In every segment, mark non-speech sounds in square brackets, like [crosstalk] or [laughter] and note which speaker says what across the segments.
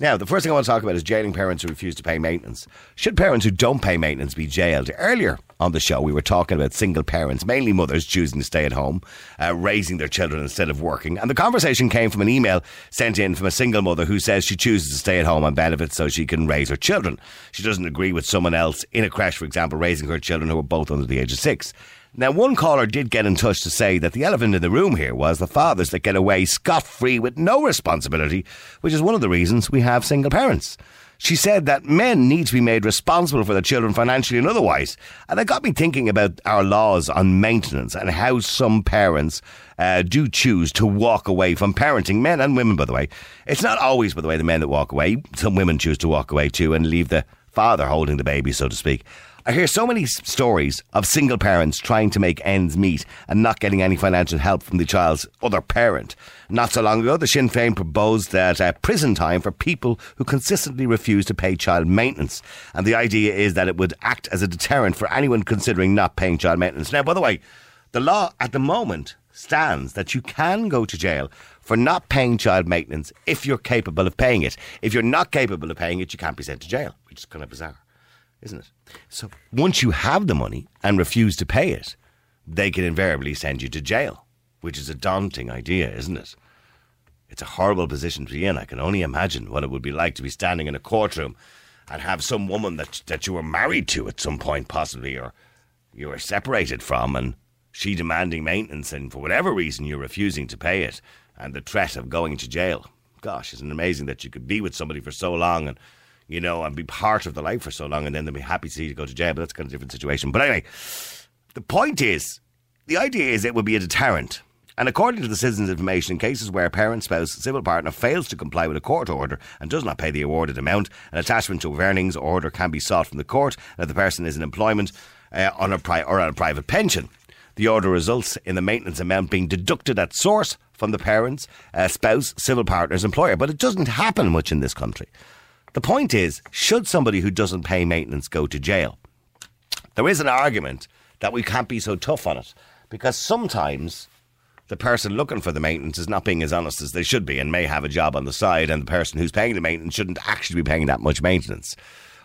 Speaker 1: Now, the first thing I want to talk about is jailing parents who refuse to pay maintenance. Should parents who don't pay maintenance be jailed? Earlier on the show, we were talking about single parents, mainly mothers, choosing to stay at home, uh, raising their children instead of working. And the conversation came from an email sent in from a single mother who says she chooses to stay at home on benefits so she can raise her children. She doesn't agree with someone else in a crash, for example, raising her children who are both under the age of six. Now, one caller did get in touch to say that the elephant in the room here was the fathers that get away scot free with no responsibility, which is one of the reasons we have single parents. She said that men need to be made responsible for their children financially and otherwise. And that got me thinking about our laws on maintenance and how some parents uh, do choose to walk away from parenting, men and women, by the way. It's not always, by the way, the men that walk away. Some women choose to walk away too and leave the father holding the baby, so to speak. I hear so many stories of single parents trying to make ends meet and not getting any financial help from the child's other parent. Not so long ago, the Sinn Féin proposed that uh, prison time for people who consistently refuse to pay child maintenance. And the idea is that it would act as a deterrent for anyone considering not paying child maintenance. Now, by the way, the law at the moment stands that you can go to jail for not paying child maintenance if you're capable of paying it. If you're not capable of paying it, you can't be sent to jail, which is kind of bizarre isn't it? So once you have the money and refuse to pay it, they can invariably send you to jail, which is a daunting idea, isn't it? It's a horrible position to be in. I can only imagine what it would be like to be standing in a courtroom and have some woman that that you were married to at some point, possibly, or you were separated from, and she demanding maintenance, and for whatever reason you're refusing to pay it, and the threat of going to jail. Gosh, isn't it amazing that you could be with somebody for so long and you know, and be part of the life for so long, and then they'll be happy to see you go to jail. But that's kind of a different situation. But anyway, the point is, the idea is it would be a deterrent. And according to the Citizens Information, in cases where a parent, spouse, civil partner fails to comply with a court order and does not pay the awarded amount, an attachment to earnings order can be sought from the court if the person is in employment uh, on a pri- or on a private pension. The order results in the maintenance amount being deducted at source from the parent's uh, spouse, civil partner's employer. But it doesn't happen much in this country. The point is, should somebody who doesn't pay maintenance go to jail? There is an argument that we can't be so tough on it because sometimes the person looking for the maintenance is not being as honest as they should be and may have a job on the side, and the person who's paying the maintenance shouldn't actually be paying that much maintenance.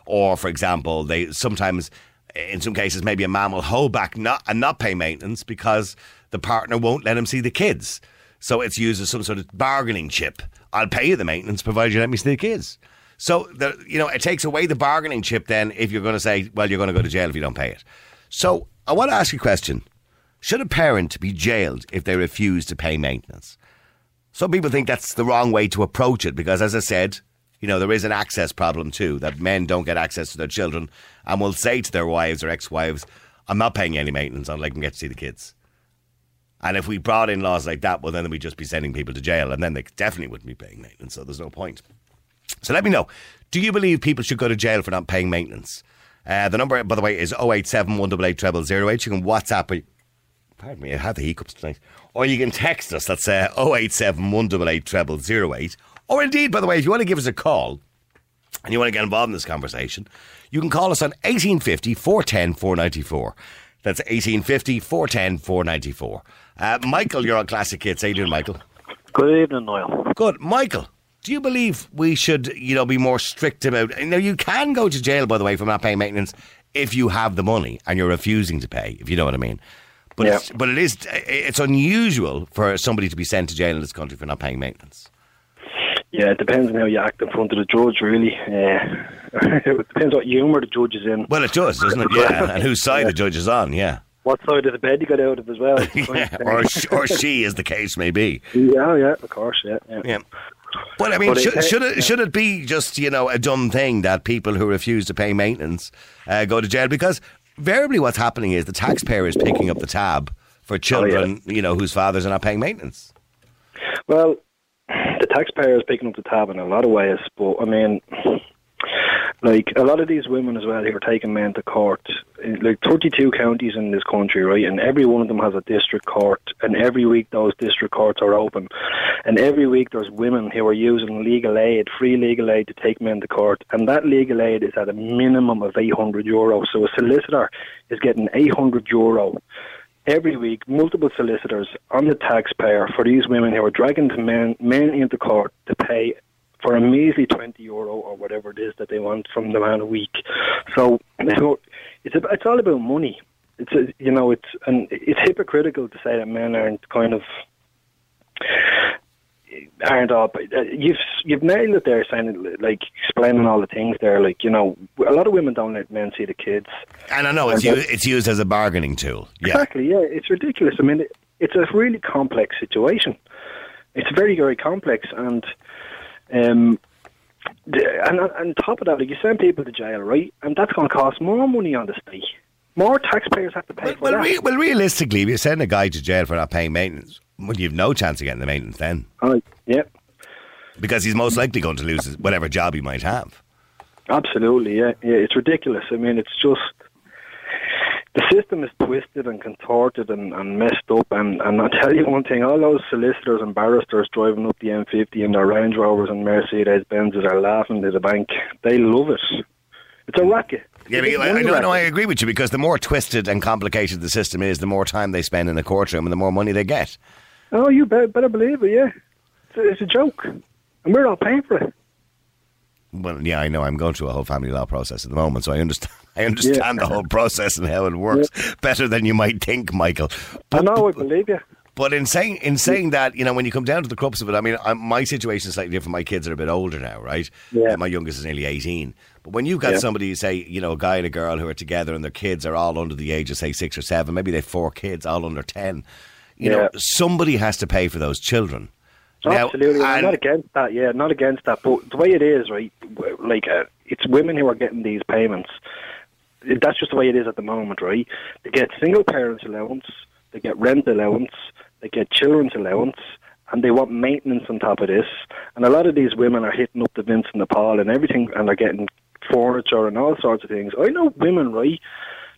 Speaker 1: Or, for example, they sometimes, in some cases, maybe a man will hold back not and not pay maintenance because the partner won't let him see the kids. So it's used as some sort of bargaining chip. I'll pay you the maintenance provided you let me see the kids. So, the, you know, it takes away the bargaining chip then if you're going to say, well, you're going to go to jail if you don't pay it. So, I want to ask you a question. Should a parent be jailed if they refuse to pay maintenance? Some people think that's the wrong way to approach it because, as I said, you know, there is an access problem too, that men don't get access to their children and will say to their wives or ex wives, I'm not paying any maintenance until I can get to see the kids. And if we brought in laws like that, well, then we'd just be sending people to jail and then they definitely wouldn't be paying maintenance, so there's no point. So let me know. Do you believe people should go to jail for not paying maintenance? Uh, the number, by the way, is 087 188 You can WhatsApp me. Pardon me, I have the hiccups tonight. Or you can text us. That's uh, 087 188 Or indeed, by the way, if you want to give us a call and you want to get involved in this conversation, you can call us on 1850 410 494. That's 1850 410 494. Uh, Michael, you're on Classic Hits. How you doing, Michael?
Speaker 2: Good evening, Niall.
Speaker 1: Good. Michael, do you believe we should, you know, be more strict about? Now, you can go to jail, by the way, for not paying maintenance if you have the money and you're refusing to pay, if you know what I mean. But
Speaker 2: Yeah.
Speaker 1: it's, but it is it's unusual for somebody to be sent to jail in this country for not paying maintenance.
Speaker 2: Yeah, it depends on how you act in front of the judge, really. Uh, [laughs] it depends what humour the judge is in.
Speaker 1: Well, it does, doesn't it? [laughs] Yeah, and whose side the judge is on. Yeah,
Speaker 2: What side of the bed you got out of as well. [laughs]
Speaker 1: yeah. or or she, as the case may be.
Speaker 2: yeah, yeah, of course, yeah. yeah.
Speaker 1: Yeah. Well, I mean, should, should it
Speaker 2: yeah.
Speaker 1: should it be just you know a dumb thing that people who refuse to pay maintenance uh, go to jail? Because variably, what's happening is the taxpayer is picking up the tab for children, you know, whose fathers are not paying maintenance.
Speaker 2: Well, the taxpayer is picking up the tab in a lot of ways, but I mean, like a lot of these women as well who are taking men to court, eh, like 32 counties in this country, right? And every one of them has a district court, and every week those district courts are open, and every week there's women who are using legal aid, free legal aid, to take men to court, and that legal aid is at a minimum of 800 euro. So a solicitor is getting 800 euro every week multiple solicitors on the taxpayer for these women who are dragging men, men into court to pay for a measly 20 euro or whatever it is that they want from the man a week. So it's a, it's all about money. It's a, you know it's and it's hypocritical to say that men aren't kind of aren't all. Uh, you've you've nailed it there, saying like explaining all the things there. Like you know, a lot of women don't let men see the kids.
Speaker 1: And I know it's used, it's used as a bargaining tool. Yeah.
Speaker 2: Exactly. Yeah, it's ridiculous. I mean, it, it's a really complex situation. It's very very complex, and um, and on top of that, like you send people to jail, right? And that's going to cost more money on the state. More taxpayers have to pay
Speaker 1: well,
Speaker 2: for
Speaker 1: well,
Speaker 2: that.
Speaker 1: Re- well, realistically, if you send a guy to jail for not paying maintenance, well, you've no chance of getting the maintenance then.
Speaker 2: Uh, yeah.
Speaker 1: Because he's most likely going to lose whatever job he might have.
Speaker 2: Absolutely, yeah, yeah. It's ridiculous. I mean, it's just the system is twisted and contorted and, and messed up. And, and I'll tell you one thing: all those solicitors and barristers driving up the M50 in their Range Rovers and Mercedes Benzes are laughing to the bank. They love it. It's a racket.
Speaker 1: Yeah, but I, no, no, I agree with you because the more twisted and complicated the system is, the more time they spend in the courtroom and the more money they get.
Speaker 2: Oh, you better, better believe it, yeah. It's a, it's a joke. And we're all paying for it.
Speaker 1: Well, yeah, I know. I'm going through a whole family law process at the moment, so I understand. [laughs] I understand yeah. the whole process and how it works yeah. better than you might think, Michael.
Speaker 2: But, I know. I believe you.
Speaker 1: But in saying in saying that, you know, when you come down to the crux of it, I mean, I'm, my situation is slightly different. My kids are a bit older now, right?
Speaker 2: Yeah.
Speaker 1: My youngest is nearly 18. But when you've got yeah. somebody, say, you know, a guy and a girl who are together and their kids are all under the age of, say, six or seven, maybe they have four kids, all under 10, you know, somebody has to pay for those children.
Speaker 2: Absolutely, now, I'm not against that. Yeah, not against that. But the way it is, right? Like, uh, it's women who are getting these payments. That's just the way it is at the moment, right? They get single parents allowance, they get rent allowance, they get children's allowance, and they want maintenance on top of this. And a lot of these women are hitting up the Vincent de Paul and everything, and they're getting furniture and all sorts of things. I know women, right?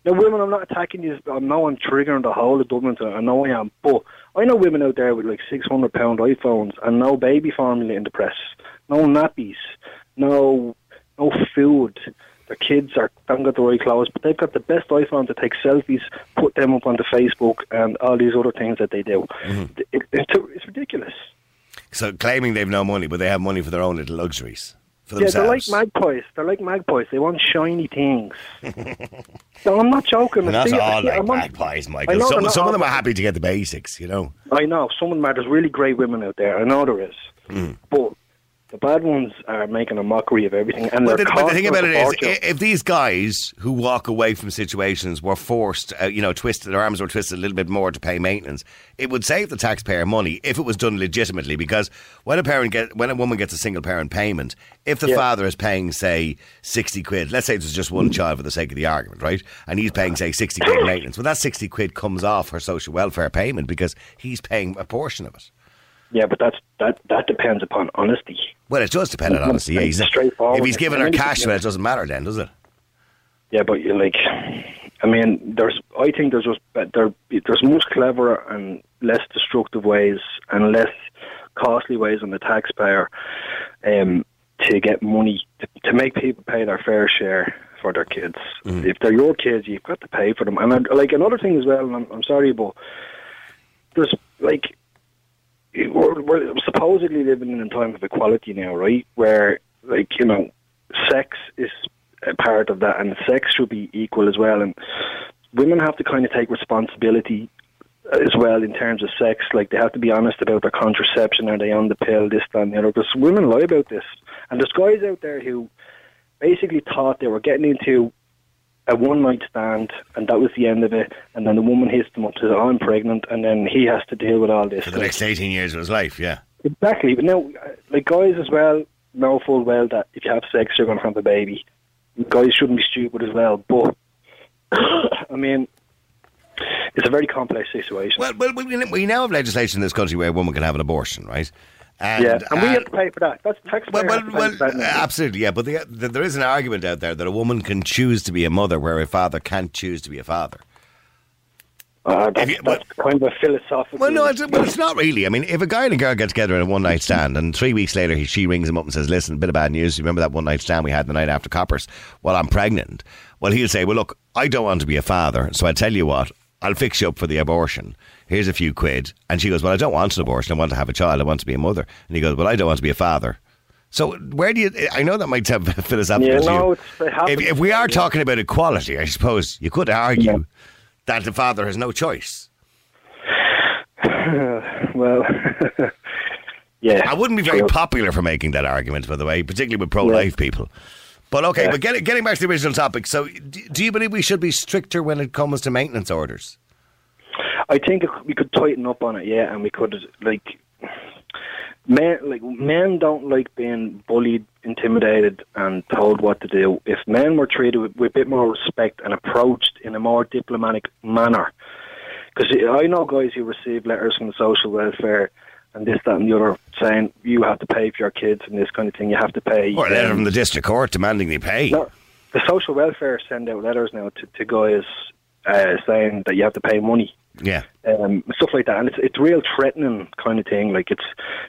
Speaker 2: Now, women, I'm not attacking you. I know I'm triggering the whole of Dublin. I know I am, but I know women out there with like six hundred pound iPhones and no baby formula in the press, no nappies, no no food. Their kids are don't got the right clothes, but they've got the best iPhone to take selfies, put them up onto Facebook, and all these other things that they do. Mm-hmm. It, it, it's ridiculous.
Speaker 1: So claiming they've no money, but they have money for their own little luxuries for
Speaker 2: yeah, they're like magpies. They're like magpies. They want shiny things. [laughs] no, I'm not joking.
Speaker 1: And that's See, all like I'm magpies, Michael. Some, some of them are happy to get the basics, you know.
Speaker 2: I know. Some of them are. There's really great women out there. I know there is. Mm. But the bad ones are making a mockery of everything. And
Speaker 1: but,
Speaker 2: the,
Speaker 1: but the thing about it is, if these guys who walk away from situations were forced, uh, you know, twisted, their arms were twisted a little bit more to pay maintenance, it would save the taxpayer money if it was done legitimately. Because when a parent get, when a woman gets a single parent payment, if the yeah. father is paying, say, sixty quid, let's say it's just one child for the sake of the argument, right? And he's paying, say, sixty quid [coughs] maintenance. Well, that sixty quid comes off her social welfare payment because he's paying a portion of it.
Speaker 2: Yeah, but that's that that depends upon honesty.
Speaker 1: Well, it does depend on honesty. Yeah, he's straightforward. If he's giving her cash, well, it doesn't matter then, does it?
Speaker 2: Yeah, but you're like, I mean, there's. I think there's just there. There's much cleverer and less destructive ways and less costly ways on the taxpayer um, to get money to, to make people pay their fair share for their kids. Mm. If they're your kids, you've got to pay for them. And like another thing as well. I'm, I'm sorry, but there's like we're, we're supposedly living in a time of equality now, right? Where, like, you know, sex is a part of that, and sex should be equal as well. And women have to kind of take responsibility as well in terms of sex. Like, they have to be honest about their contraception. Are they on the pill? This, that, and the other. Because women lie about this. And there's guys out there who basically thought they were getting into a one night stand, and that was the end of it. And then the woman hits him up and says, oh, "I'm pregnant," and then he has to deal with all this
Speaker 1: for the next eighteen years of his life. Yeah,
Speaker 2: exactly. But now, like guys as well know full well that if you have sex, you're going to have a baby. Guys shouldn't be stupid as well, but [coughs] I mean. It's a very complex situation.
Speaker 1: Well, well, we now have legislation in this country where a woman can have an abortion, right?
Speaker 2: And, yeah, and we have to pay for that. That's taxpayer.
Speaker 1: Well, well, well absolutely, yeah. But the, the, there is an argument out there that a woman can choose to be a mother, where a father can't choose to be a father.
Speaker 2: Uh, that's, you, that's kind of a philosophical.
Speaker 1: Well, no, it's, well, it's not really. I mean, if a guy and a girl get together in a one night stand, and three weeks later he, she rings him up and says, "Listen, a bit of bad news. You remember that one night stand we had the night after Coppers? Well, I'm pregnant." Well, he'll say, "Well, look, I don't want to be a father, so I tell you what, I'll fix you up for the abortion." here's a few quid. And she goes, well, I don't want an abortion. I want to have a child. I want to be a mother. And he goes, well, I don't want to be a father. So where do you? I know that might sound [laughs] philosophical.
Speaker 2: Yeah, no,
Speaker 1: you.
Speaker 2: it's, it happens.
Speaker 1: If, if we are talking about equality, I suppose you could argue
Speaker 2: Yeah.
Speaker 1: that the father has no choice. [sighs]
Speaker 2: well, [laughs] yeah.
Speaker 1: I wouldn't be very
Speaker 2: True.
Speaker 1: popular for making that argument, by the way, particularly with pro-life people. But okay,
Speaker 2: Yeah.
Speaker 1: but getting, getting back to the original topic. So, do you believe we should be stricter when it comes to maintenance orders?
Speaker 2: I think we could tighten up on it, yeah, and we could like men like men don't like being bullied, intimidated, and told what to do. If men were treated with, with a bit more respect and approached in a more diplomatic manner, because I know guys who receive letters from the social welfare and this, that, and the other saying you have to pay for your kids and this kind of thing. You have to pay.
Speaker 1: Or a letter from the district court demanding they pay?
Speaker 2: no, the social welfare send out letters now to, to guys uh, saying that you have to pay money
Speaker 1: Yeah.
Speaker 2: um, stuff like that. And it's it's real threatening kind of thing. Like it's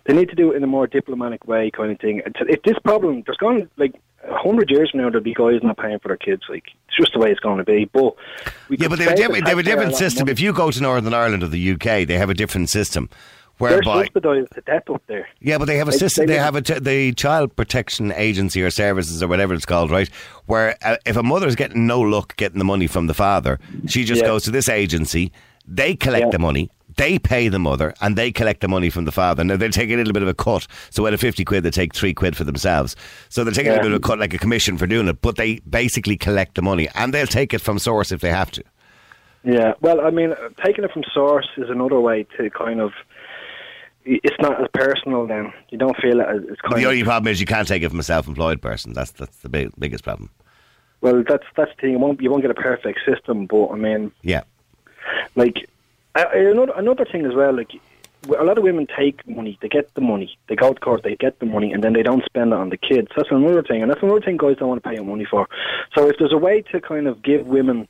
Speaker 2: they need to do it in a more diplomatic way, kind of thing. It's, if this problem, there's gone like a hundred years from now, there'll be guys not paying for their kids. Like it's just the way it's going to be. But
Speaker 1: Yeah, but they have, a different, they have a
Speaker 2: taxpayer
Speaker 1: different
Speaker 2: lot of
Speaker 1: system. If you go to Northern Ireland or the UK, they have a different system.
Speaker 2: They're
Speaker 1: Whereby,
Speaker 2: subsidised to death up there.
Speaker 1: yeah, but they have a
Speaker 2: They-
Speaker 1: system.
Speaker 2: they
Speaker 1: They have a t- the Child Protection Agency or Services or whatever it's called, right? Where uh, if a mother's getting no luck getting the money from the father, she just
Speaker 2: Yeah.
Speaker 1: goes to this agency. They collect
Speaker 2: Yeah.
Speaker 1: the money. They pay the mother, and they collect the money from the father. Now they take a little bit of a cut. So out of fifty quid, they take three quid for themselves. So they're taking a little bit of a cut, like a commission for doing it. But they basically collect the money, and they'll take it from source if they have to.
Speaker 2: Yeah, well, I mean, uh, taking it from source is another way to kind of. It's not as personal then. You don't feel it as kind
Speaker 1: the only problem is you can't take it from a self-employed person. That's that's the big, biggest problem.
Speaker 2: Well, that's that's the thing. You won't you won't get a perfect system, but I mean,
Speaker 1: Yeah.
Speaker 2: like I, another another thing as well. Like a lot of women take money, they get the money, they go to court, they get the money, and then they don't spend it on the kids. That's another thing, and that's another thing guys don't want to pay money for. So if there's a way to kind of give women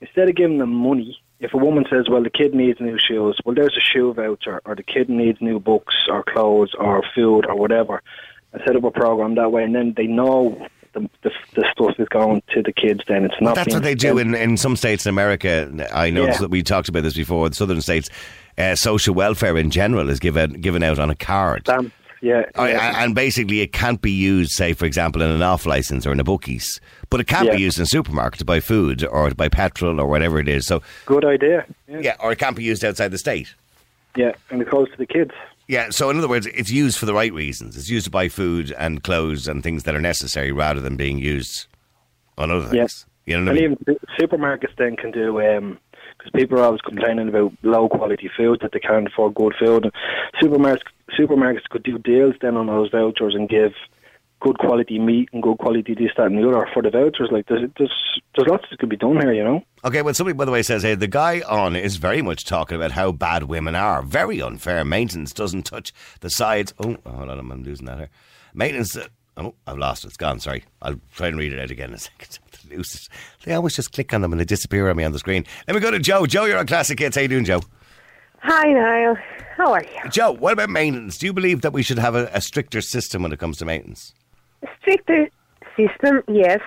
Speaker 2: instead of giving them money. If a woman says, "Well, the kid needs new shoes," well, there's a shoe voucher, or the kid needs new books, or clothes, or food, or whatever, and set up a program that way, and then they know the, the, the stuff is going to the kids. Then it's not.
Speaker 1: That's what they do in, in some states in America. I know
Speaker 2: Yeah.
Speaker 1: that we talked about this before. The southern states, uh, social welfare in general is given given out on a card.
Speaker 2: Yeah, yeah.
Speaker 1: and basically, it can't be used, say, for example, in an off license or in a bookies, but it can
Speaker 2: Yeah.
Speaker 1: be used in supermarkets to buy food or to buy petrol or whatever it is. So,
Speaker 2: Good idea. Yeah.
Speaker 1: yeah, or it can't be used outside the state.
Speaker 2: yeah, and it goes to the kids.
Speaker 1: Yeah, so in other words, it's used for the right reasons. It's used to buy food and clothes and things that are necessary rather than being used on other things. You know what I mean?
Speaker 2: even supermarkets then can do um, because people are always complaining about low quality food that they can't afford good food. And supermarkets supermarkets could do deals then on those vouchers and give good quality meat and good quality this that and the other for the vouchers. Like there's there's, there's lots that could be done here, you know.
Speaker 1: Okay, well, somebody, by the way, says, hey, the guy on is very much talking about how bad women are. Very unfair. Maintenance doesn't touch the sides. Oh, hold on, I'm losing that here. Maintenance. Uh, oh, I've lost it. It's gone. Sorry. I'll try and read it out again in a [laughs] second. They always just click on them and they disappear on me on the screen. Let me go to Joe. Joe, you're on Classic Hits. How you doing, Joe?
Speaker 3: Hi, Niall. How are you?
Speaker 1: Joe, what about maintenance? Do you believe that we should have a, a stricter system when it comes to maintenance?
Speaker 3: Stricter system, yes.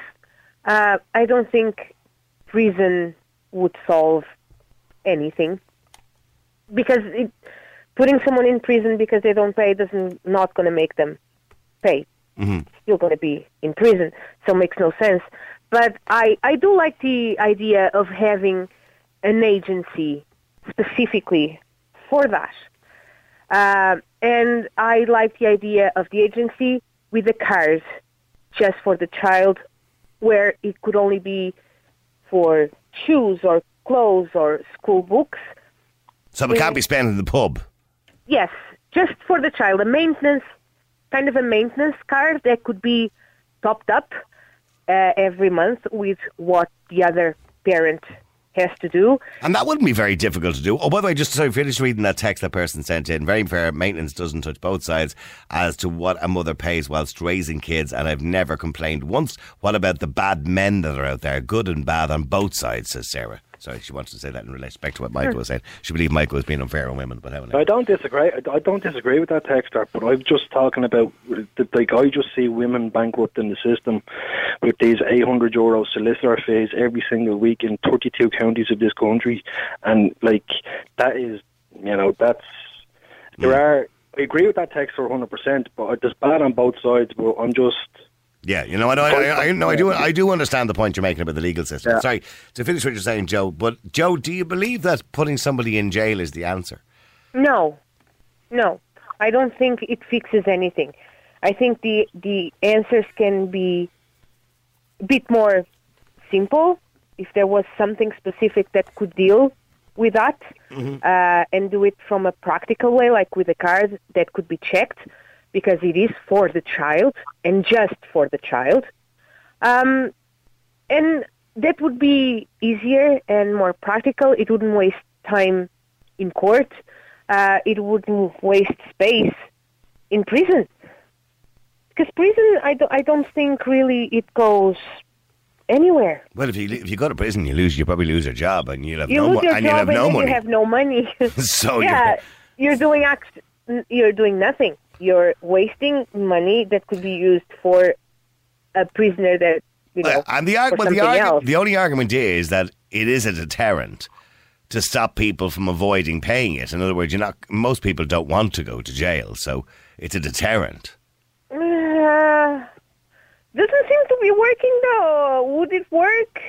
Speaker 3: Uh, I don't think prison would solve anything because it, putting someone in prison because they don't pay doesn't not going to make them pay.
Speaker 1: Mm-hmm.
Speaker 3: Still going to be in prison, so it makes no sense. But I I do like the idea of having an agency specifically for that. Uh, and I like the idea of the agency with the card just for the child, where it could only be for shoes or clothes or school books.
Speaker 1: So we can't be spending in the pub.
Speaker 3: Yes, just for the child. A maintenance, kind of a maintenance card that could be topped up uh, every month with what the other parent has to do.
Speaker 1: And that wouldn't be very difficult to do. Oh, by the way, just to finish reading that text that person sent in, very fair. Maintenance doesn't touch both sides as to what a mother pays whilst raising kids, and I've never complained once. What about the bad men that are out there, good and bad on both sides? Says Sarah. Sorry, she wants to say that in respect to what Michael was saying. She believed Michael was being unfair on women, but how
Speaker 2: I don't disagree. I I don't disagree with that texter, but I'm just talking about that. Like I just see women bankrupting the system with these 800 euro solicitor fees every single week in 32 counties of this country, and like that is, you know, that's there hmm. are I agree with that text for 100%, but there's bad on both sides, but I'm just.
Speaker 1: Yeah, you know, I, I, I, no, I do, I do understand the point you're making about the legal system.
Speaker 2: Yeah.
Speaker 1: Sorry to finish what you're saying, Joe. But Joe, do you believe that putting somebody in jail is the answer?
Speaker 3: No, no, I don't think it fixes anything. I think the the answers can be a bit more simple if there was something specific that could deal with that uh, and do it from a practical way, like with a card that could be checked, because it is for the child and just for the child. Um, and that would be easier and more practical. It wouldn't waste time in court. Uh, it wouldn't waste space in prison. Because prison, I, do, I don't think really it goes anywhere.
Speaker 1: Well, if you if you go to prison, you lose. You probably lose your job, and you'll have
Speaker 3: You
Speaker 1: no
Speaker 3: lose
Speaker 1: mo- and you'll have no money.
Speaker 3: you have no money.
Speaker 1: so
Speaker 3: yeah,
Speaker 1: you're,
Speaker 3: you're doing act, you're doing nothing. You're wasting money that could be used for a prisoner that you know.
Speaker 1: And the, arg- well, the, the only argument is that it is a deterrent to stop people from avoiding paying it. In other words, you're not. Most people don't want to go to jail, so it's a deterrent.
Speaker 3: Uh, doesn't seem to be working though. Would it work?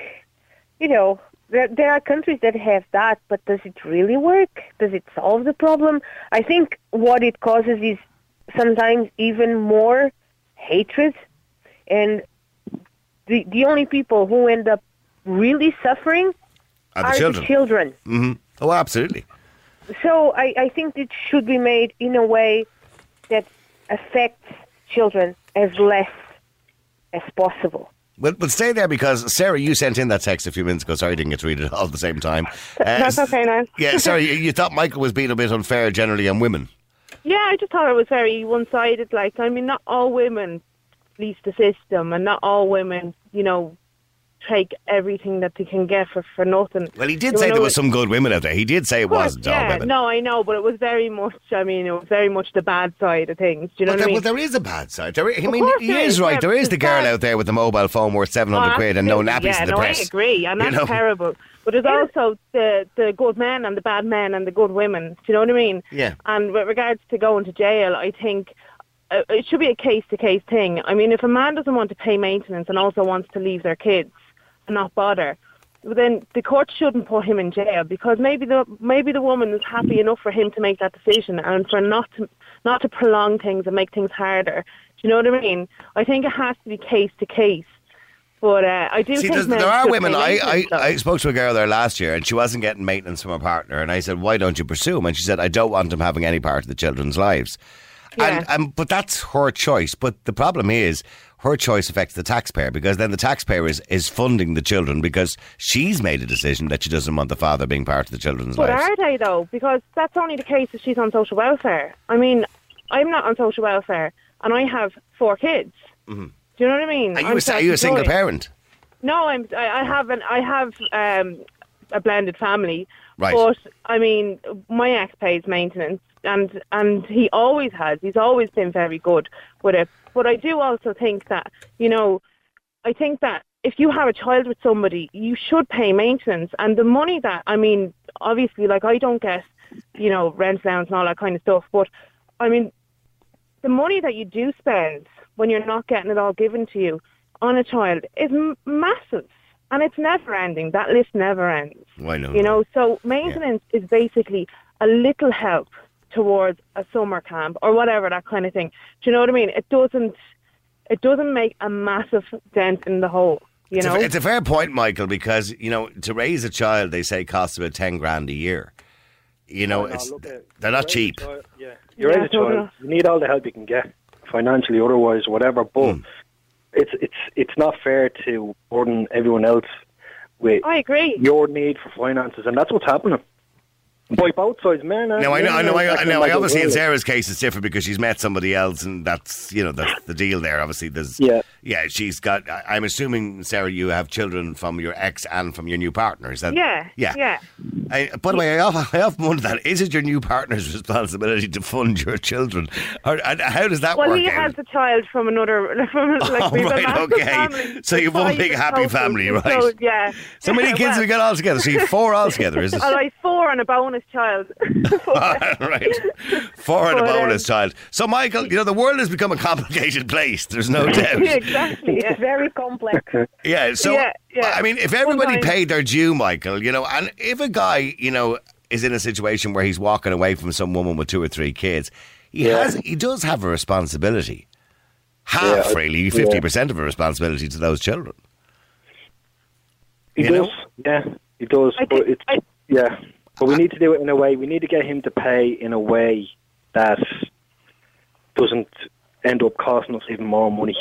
Speaker 3: You know, there, there are countries that have that, but does it really work? Does it solve the problem? I think what it causes is sometimes even more hatred, and the the only people who end up really suffering
Speaker 1: Are the
Speaker 3: are
Speaker 1: children?
Speaker 3: the children.
Speaker 1: hmm Oh, absolutely.
Speaker 3: So I, I think it should be made in a way that affects children as less as possible.
Speaker 1: Well, but stay there because Sarah, you sent in that text a few minutes ago. Sorry, I didn't get to read it all at the same time. [laughs] Uh,
Speaker 4: That's okay now. [laughs]
Speaker 1: yeah, sorry, you, you thought Michael was being a bit unfair generally on women.
Speaker 4: Yeah, I just thought it was very one-sided. Like, I mean, not all women police the system, and not all women, you know, take everything that they can get for for nothing.
Speaker 1: Well, he did
Speaker 4: You
Speaker 1: say
Speaker 4: know,
Speaker 1: there was
Speaker 4: it-
Speaker 1: some good women out there. He did say it
Speaker 4: course,
Speaker 1: wasn't all women.
Speaker 4: no, I know, but it was very much. I mean, it was very much the bad side of things. Do you know what
Speaker 1: there,
Speaker 4: I mean?
Speaker 1: well, there is a bad side. There, I
Speaker 4: Of
Speaker 1: mean, he is
Speaker 4: is,
Speaker 1: right.
Speaker 4: yeah,
Speaker 1: there is the girl out there with the mobile phone worth 700
Speaker 4: Oh,
Speaker 1: quid and no nappies
Speaker 4: yeah,
Speaker 1: in the
Speaker 4: no,
Speaker 1: press.
Speaker 4: I agree, and
Speaker 1: You
Speaker 4: that's
Speaker 1: know?
Speaker 4: terrible. But there's also the the good men and the bad men and the good women. Do you know what I mean?
Speaker 1: Yeah.
Speaker 4: And with regards to going to jail, I think uh, it should be a case to case thing. I mean, if a man doesn't want to pay maintenance and also wants to leave their kids and not bother, then the court shouldn't put him in jail because maybe the maybe the woman is happy enough for him to make that decision and for not to not to prolong things and make things harder. Do you know what I mean? I think it has to be case to case. But uh, I do
Speaker 1: See,
Speaker 4: think
Speaker 1: there are women. I, I. I spoke to a girl there last year, and she wasn't getting maintenance from her partner. And I said, "Why don't you pursue him?" And she said, "I don't want him having any part of the children's lives."
Speaker 4: Yeah.
Speaker 1: And, and but that's her choice. But the problem is, her choice affects the taxpayer because then the taxpayer is, is funding the children because she's made a decision that she doesn't want the father being part of the children's
Speaker 4: But
Speaker 1: lives.
Speaker 4: are they though? Because that's only the case if she's on social welfare. I mean, I'm not on social welfare, and I have four kids. Do you know what I mean?
Speaker 1: Are you,
Speaker 4: I'm
Speaker 1: a, are you a single parent?
Speaker 4: No, I'm. I, I have an. I have um, a blended family.
Speaker 1: Right.
Speaker 4: But I mean, my ex pays maintenance, and and he always has. He's always been very good with it. But I do also think that you know, I think that if you have a child with somebody, you should pay maintenance, and the money that I mean, obviously, like I don't get, you know, rent allowance and all that kind of stuff. But I mean, the money that you do spend when you're not getting it all given to you on a child is m- massive. And it's never ending. That list never ends.
Speaker 1: Why not?
Speaker 4: You know, so maintenance is basically a little help towards a summer camp or whatever, that kind of thing. Do you know what I mean? It doesn't, it doesn't make a massive dent in the hole. You
Speaker 1: It's
Speaker 4: know?
Speaker 1: a, it's a fair point, Michael, because you know to raise a child, they say costs about ten grand a year. You know,
Speaker 2: Oh, no,
Speaker 1: it's
Speaker 2: at-
Speaker 1: they're not cheap.
Speaker 2: child- Yeah, you're
Speaker 4: Yeah,
Speaker 2: as a child. You need all the help you can get, financially, otherwise, whatever. But
Speaker 1: Hmm.
Speaker 2: it's it's it's not fair to burden everyone else with
Speaker 4: I agree.
Speaker 2: your need for finances, and that's what's happening. By both sides, men and eh?
Speaker 1: No, I know, I know, I, I
Speaker 2: women,
Speaker 1: know. I obviously, in. Sarah's case, it's different because she's met somebody else, and that's you know that's the deal there. Obviously, there's
Speaker 2: Yeah.
Speaker 1: yeah. She's got. I- I'm assuming Sarah, you have children from your ex and from your new partner. Is that
Speaker 4: Yeah,
Speaker 1: yeah?
Speaker 4: yeah.
Speaker 1: I, by the way, I often, I often wonder that is it your new partner's responsibility to fund your children, or and how does that
Speaker 4: Well,
Speaker 1: work?
Speaker 4: he
Speaker 1: out?
Speaker 4: has a child from another. [laughs] From, oh, like,
Speaker 1: Oh,
Speaker 4: we've
Speaker 1: right,
Speaker 4: massive
Speaker 1: okay.
Speaker 4: family.
Speaker 1: So you've one
Speaker 4: Five
Speaker 1: big happy
Speaker 4: total.
Speaker 1: family, right?
Speaker 4: So, yeah.
Speaker 1: so many [laughs] kids
Speaker 4: well,
Speaker 1: we got all together. So you have four all together, is it? [laughs]
Speaker 4: All right, four and a bonus child. [laughs] [laughs]
Speaker 1: right. Four and a
Speaker 4: But, um,
Speaker 1: bonus child. So, Michael, you know, the world has become a complicated place. There's no [laughs] doubt.
Speaker 4: exactly. Yeah.
Speaker 3: It's very complex.
Speaker 1: Yeah. So,
Speaker 4: Yeah, yeah.
Speaker 1: I mean, if everybody
Speaker 4: Sometimes-
Speaker 1: paid their due, Michael, you know, and if a guy, you know, is in a situation where he's walking away from some woman with two or three kids, he
Speaker 2: Yeah.
Speaker 1: has, he does have a responsibility. Half,
Speaker 2: Yeah,
Speaker 1: really, fifty percent of a responsibility to those children.
Speaker 2: He
Speaker 1: You
Speaker 2: does.
Speaker 1: know?
Speaker 2: Yeah, he does.
Speaker 4: I
Speaker 2: but
Speaker 4: think-
Speaker 2: it's
Speaker 4: I-
Speaker 2: yeah. But we need to do it in a way. We need to get him to pay in a way that doesn't end up costing us even more money.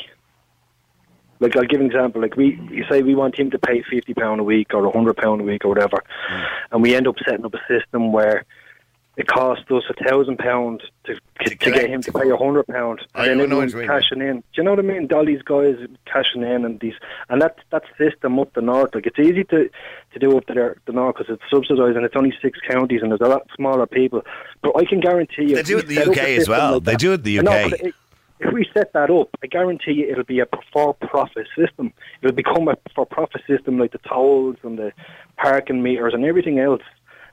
Speaker 2: Like I'll give an example. Like we, you say we want him to pay fifty pound a week or a hundred pound a week or whatever,
Speaker 1: Mm.
Speaker 2: and we end up setting up a system where it costs us a thousand pound to to, get him to pay a hundred pound,
Speaker 1: I
Speaker 2: and
Speaker 1: know
Speaker 2: then everyone's cashing in. Do you know what I mean? All these guys cashing in and these, and that that system up the north. Like it's easy to to do up there the north because it's subsidised and it's only six counties and there's a lot smaller people. But I can guarantee you,
Speaker 1: They do it in the UK as well.
Speaker 2: like
Speaker 1: They
Speaker 2: that-
Speaker 1: do it in the UK.
Speaker 2: if we set that up, I guarantee you it'll be a for-profit system. It'll become a for-profit system like the tolls and the parking meters and everything else,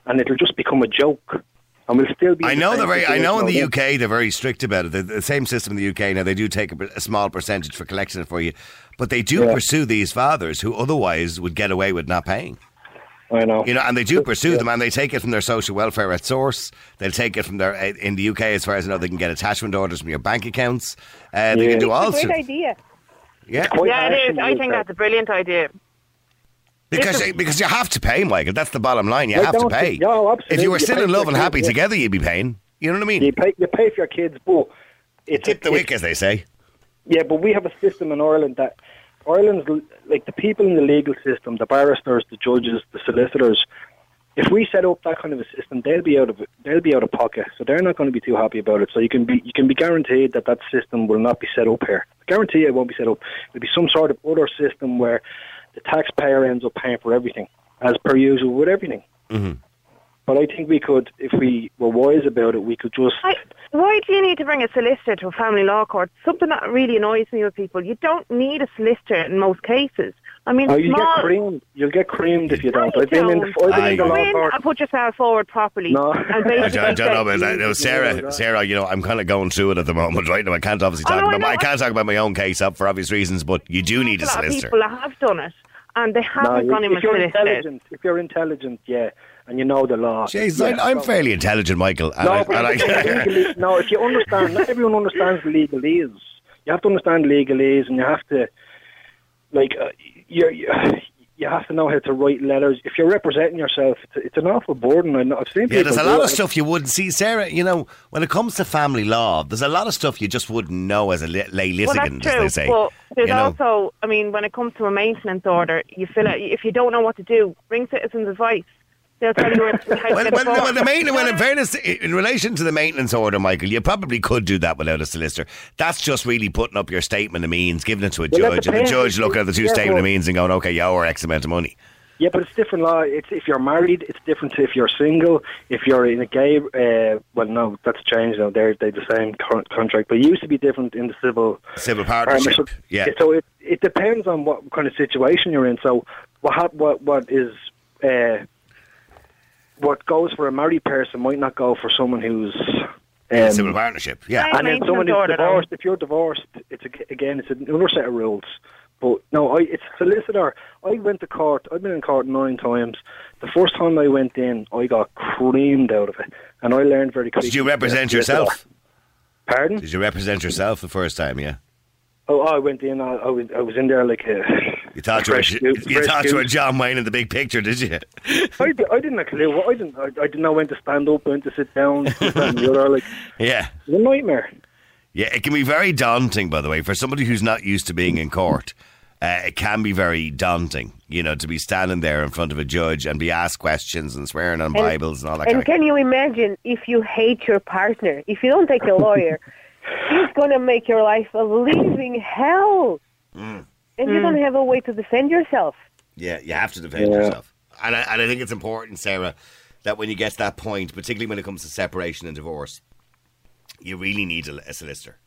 Speaker 2: and it'll just become a joke. And we'll still be.
Speaker 1: I
Speaker 2: in the
Speaker 1: know very. I know in the
Speaker 2: situation
Speaker 1: UK they're very strict about it. The, the same system in the UK now they do take a, a small percentage for collecting it for you, but they do
Speaker 2: Yeah.
Speaker 1: pursue these fathers who otherwise would get away with not paying.
Speaker 2: I know.
Speaker 1: You know, and they do pursue
Speaker 2: Yeah.
Speaker 1: them, and they take it from their social welfare at source. They'll take it from their uh, in the UK, as far as I know, they can get attachment orders from your bank accounts. Uh, they
Speaker 2: Yeah.
Speaker 1: can do all
Speaker 3: It's a
Speaker 1: sorts.
Speaker 3: great idea.
Speaker 1: Yeah,
Speaker 4: Yeah, it is. I think that's a brilliant idea.
Speaker 1: Because
Speaker 4: a-
Speaker 1: because you have to pay, Michael. That's the bottom line. You
Speaker 2: I
Speaker 1: have to pay.
Speaker 2: yeah, absolutely.
Speaker 1: if you were still in love and happy
Speaker 2: kids,
Speaker 1: together, you'd be paying. You know what I mean?
Speaker 2: You pay, you pay for your kids, but it's
Speaker 1: Tip the wick, as they say.
Speaker 2: Yeah, but we have a system in Ireland that Ireland's like the people in the legal system, the barristers, the judges, the solicitors. If we set up that kind of a system, they'll be out of. They'll be out of pocket, so they're not going to be too happy about it. So you can be you can be guaranteed that that system will not be set up here. I guarantee it won't be set up. It'll be some sort of other system where the taxpayer ends up paying for everything, as per usual with everything.
Speaker 1: hmm
Speaker 2: But I think we could, if we were wise about it, we could just
Speaker 4: I, why do you need to bring a solicitor to a family law court? Something that really annoys me with people. You don't need a solicitor in most cases. I mean,
Speaker 2: Oh, you
Speaker 4: small.
Speaker 2: get creamed. You'll get creamed if you don't.
Speaker 4: you
Speaker 2: I've been in the. I've been in the law court.
Speaker 4: and put yourself forward properly.
Speaker 2: No.
Speaker 4: And [laughs]
Speaker 1: I don't, I don't know about that. No, Sarah. Sarah, you know, I'm kind of going through it at the moment, right? Now, I can't obviously
Speaker 4: Oh,
Speaker 1: talk
Speaker 4: no, I
Speaker 1: about my. I can't talk about my own case up for obvious reasons, but you do need a
Speaker 4: a lot of
Speaker 1: solicitor.
Speaker 4: people have done it, and they haven't gone in
Speaker 2: if
Speaker 4: with
Speaker 2: you're
Speaker 4: solicitors.
Speaker 2: intelligent, if you're intelligent, yeah, and you know the law.
Speaker 1: Jeez,
Speaker 2: yeah,
Speaker 1: I, I'm
Speaker 2: so-
Speaker 1: fairly intelligent, Michael. And
Speaker 2: No,
Speaker 1: I,
Speaker 2: but
Speaker 1: and I- [laughs]
Speaker 2: legally, no, if you understand, not everyone understands the legalese. You have to understand legalese, and you have to, like, uh, you you you have to know how to write letters. If you're representing yourself, it's, it's an awful burden. I know, I've seen
Speaker 1: yeah, there's a
Speaker 2: do
Speaker 1: lot
Speaker 2: it.
Speaker 1: of stuff you wouldn't see, Sarah. You know, when it comes to family law, there's a lot of stuff you just wouldn't know as a li- lay
Speaker 4: Well,
Speaker 1: litigant,
Speaker 4: that's true.
Speaker 1: as they say.
Speaker 4: But there's
Speaker 1: you know?
Speaker 4: also, I mean, when it comes to a maintenance order, you feel it, if you don't know what to do, ring Citizens Advice. They'll tell you where, to
Speaker 1: Well, well, well, the main, well, in fairness, in relation to the maintenance order, Michael, you probably could do that without a solicitor. That's just really putting up your statement of means, giving it to a
Speaker 2: Well,
Speaker 1: judge, and the judge looking at the two
Speaker 2: Yeah,
Speaker 1: statement of means and going, okay, you owe her X amount of money.
Speaker 2: Yeah, but it's different law. It's if you're married, it's different to if you're single. If you're in a gay, uh, well, no, that's changed now. They're they the same con- contract, but it used to be different in the civil
Speaker 1: Civil partnership.
Speaker 2: partnership.
Speaker 1: Yeah.
Speaker 2: So it it depends on what kind of situation you're in. So what what what is uh, what goes for a married person might not go for someone who's um,
Speaker 1: Civil partnership. Yeah.
Speaker 4: Right.
Speaker 2: and then someone who's divorced. If you're divorced, it's a, again it's another set of rules. But no, I, it's solicitor. I went to court. I've been in court nine times. The first time I went in, I got creamed out of it, and I learned very quickly.
Speaker 1: Did you represent yourself?
Speaker 2: Pardon?
Speaker 1: Did you represent yourself the first time? Yeah.
Speaker 2: Oh, I went in. I, I was I was in there like a.
Speaker 1: You thought you were,
Speaker 2: fresh
Speaker 1: you
Speaker 2: goose- fresh
Speaker 1: thought you were
Speaker 2: goose.
Speaker 1: John Wayne in the big picture, did you? [laughs]
Speaker 2: I, di- I didn't have a clue. I didn't. I, I didn't know when to stand up, when to sit down. [laughs] this, that, the other. Like
Speaker 1: Yeah.
Speaker 2: it was a nightmare.
Speaker 1: Yeah, it can be very daunting, by the way, for somebody who's not used to being in court. Uh, it can be very daunting, you know, to be standing there in front of a judge and be asked questions and swearing on Bibles and all that
Speaker 3: And
Speaker 1: kind of
Speaker 3: can you imagine if you hate your partner? If you don't take a lawyer, [laughs] he's going to make your life a living hell.
Speaker 1: Mm.
Speaker 3: And you don't have a way to defend yourself.
Speaker 1: Yeah, you have to defend
Speaker 2: Yeah.
Speaker 1: yourself. And I, and I think it's important, Sarah, that when you get to that point, particularly when it comes to separation and divorce, you really need a, a solicitor.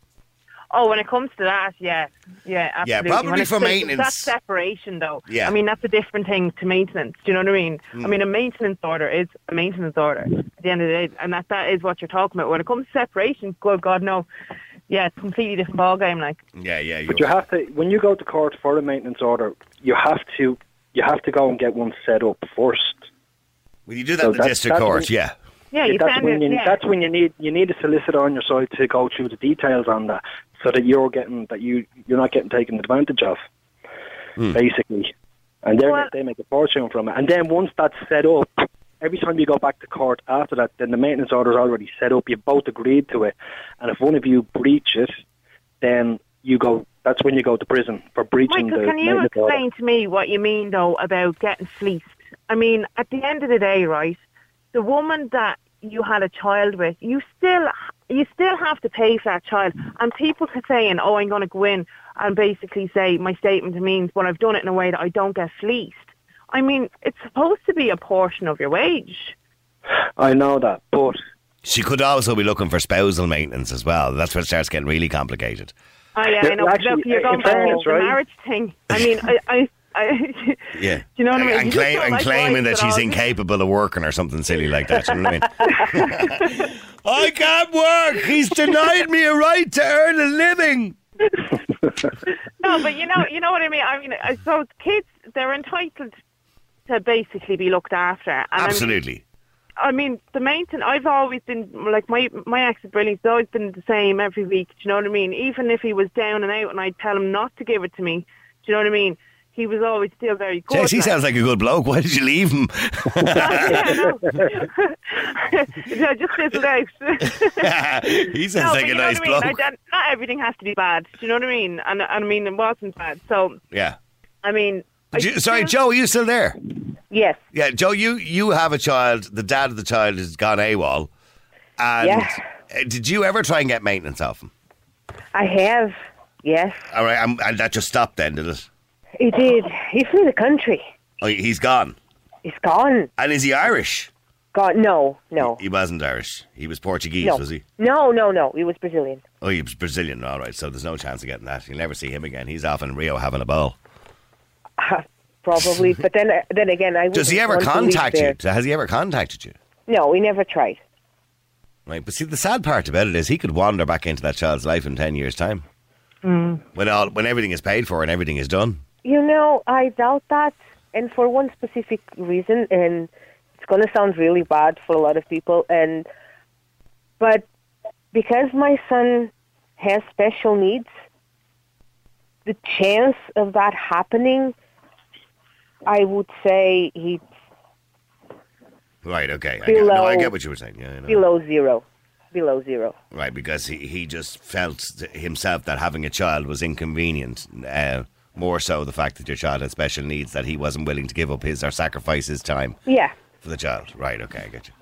Speaker 4: Oh, when it comes to that, yeah, yeah, absolutely. Yeah, probably
Speaker 1: for maintenance.
Speaker 4: That's separation, though.
Speaker 1: Yeah.
Speaker 4: I mean, that's a different thing to maintenance. Do you know what I mean? I hmm. mean, a maintenance order is a maintenance order at the end of the day, and that that is what you're talking about. When it comes to separation, good God, no. Yeah, it's a completely different ballgame. Like,
Speaker 1: Yeah, yeah.
Speaker 2: But you have to when you go to court for a maintenance order, you have to you have to go and get one set up first.
Speaker 1: when you do that
Speaker 2: So
Speaker 1: in the
Speaker 2: that's-
Speaker 1: district
Speaker 2: that's
Speaker 1: court,
Speaker 2: when-
Speaker 1: yeah.
Speaker 4: yeah, you
Speaker 2: that's
Speaker 4: send
Speaker 2: when
Speaker 4: it.
Speaker 2: you
Speaker 4: yeah.
Speaker 2: that's when you need you need a solicitor on your side to go through the details on that, so that you're getting that you you're not getting taken advantage of,
Speaker 1: Hmm.
Speaker 2: basically. And they
Speaker 4: Well-
Speaker 2: they make a fortune from it. And then once that's set up, every time you go back to court after that, then the maintenance order is already set up. You've both agreed to it, and if one of you breach it, then you go. That's when you go to prison for breaching
Speaker 4: Michael,
Speaker 2: the
Speaker 4: can you
Speaker 2: maintenance order.
Speaker 4: explain to me what you mean though about getting fleeced? I mean, at the end of the day, right, the woman that you had a child with, you still you still have to pay for that child. And people are saying, "Oh, I'm going to go in and basically say my statement means, but I've done it in a way that I don't get fleeced." I mean, it's supposed to be a portion of your wage.
Speaker 2: I know that, but
Speaker 1: She could also be looking for spousal maintenance as well. That's where it starts getting really complicated.
Speaker 4: Oh yeah,
Speaker 2: Yeah,
Speaker 4: I know.
Speaker 2: well,
Speaker 4: but look, you're going back
Speaker 2: fairness,
Speaker 4: into the marriage thing. I mean, I, I, I [laughs]
Speaker 1: Yeah.
Speaker 4: Do you know what I mean?
Speaker 1: And, claim, and
Speaker 4: like
Speaker 1: claiming that she's
Speaker 4: all.
Speaker 1: incapable of working or something silly like that. You know what I mean? [laughs] I can't work. He's denied me a right to earn a living.
Speaker 4: No, but you know, you know what I mean. I mean, so kids they're entitled to basically be looked after. And I mean-
Speaker 1: Absolutely.
Speaker 4: I mean, the maintenance. I've always been like my my ex is brilliant. He's always been the same every week. Do you know what I mean? Even if he was down and out, and I'd tell him not to give it to me. Do you know what I mean? He was always still very good.
Speaker 1: He sounds like a good bloke. Why did you leave him?
Speaker 4: yeah, [laughs] no. just his out. [laughs]
Speaker 1: he sounds
Speaker 4: no,
Speaker 1: like a nice
Speaker 4: I mean?
Speaker 1: Bloke.
Speaker 4: don't- everything has to be bad. Do you know what I mean? And, and I mean, it wasn't bad. So,
Speaker 1: Yeah.
Speaker 4: I mean. I
Speaker 1: you- sorry, Joe, are you still there?
Speaker 3: Yes.
Speaker 1: Yeah, Joe, you, you have a child. The dad of the child has gone AWOL. And
Speaker 3: Yeah.
Speaker 1: uh, did you ever try and get maintenance off him?
Speaker 3: I have. Yes.
Speaker 1: All right, and that just stopped then, did it?
Speaker 3: He did. He's from the country.
Speaker 1: Oh, he's gone.
Speaker 3: He's gone.
Speaker 1: And is he Irish?
Speaker 3: Gone. No, no.
Speaker 1: He wasn't Irish. He was Portuguese,
Speaker 3: no.
Speaker 1: was he?
Speaker 3: No, no, no. He was Brazilian.
Speaker 1: Oh, he was Brazilian. All right, so there's no chance of getting that. You'll never see him again. He's off in Rio having a ball. [laughs]
Speaker 3: Probably. [laughs] but then then again, I
Speaker 1: Does he ever
Speaker 3: wouldn't want to live
Speaker 1: contact you? Has he ever contacted you?
Speaker 3: No, he never tried.
Speaker 1: Right, but see, the sad part about it is he could wander back into that child's life in ten years' time.
Speaker 3: Mm.
Speaker 1: When all when everything is paid for and everything is done.
Speaker 3: You know, I doubt that, and for one specific reason, and it's going to sound really bad for a lot of people, and but because my son has special needs, the chance of that happening, I would say he
Speaker 1: Right. Okay. I get, no, I
Speaker 3: Below-
Speaker 1: get what you were saying. Yeah.
Speaker 3: Below zero, below zero.
Speaker 1: Right, because he, he just felt himself that having a child was inconvenient. Uh, more so the fact that your child had special needs that he wasn't willing to give up his or sacrifice his time
Speaker 3: Yeah.
Speaker 1: for the child. Right, okay, I get you.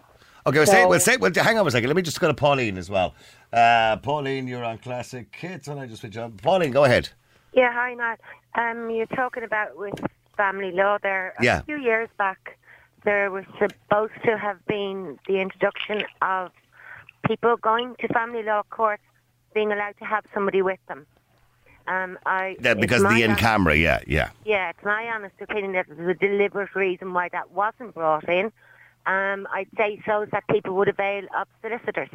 Speaker 1: Okay, we'll say, we'll say, well, hang on a second. Let me just go to Pauline as well. Uh, Pauline, you're on Classic Kids, and I just switch on. Pauline, go ahead.
Speaker 5: Yeah, hi, Matt. Um, you're talking about with family law there.
Speaker 1: Yeah.
Speaker 5: A few years back, there was supposed to have been the introduction of people going to family law courts being allowed to have somebody with them. Um, I
Speaker 1: Yeah, because the in camera, yeah, yeah.
Speaker 5: Yeah, it's my honest opinion that there's a deliberate reason why that wasn't brought in. Um, I'd say so is that people would avail of solicitors.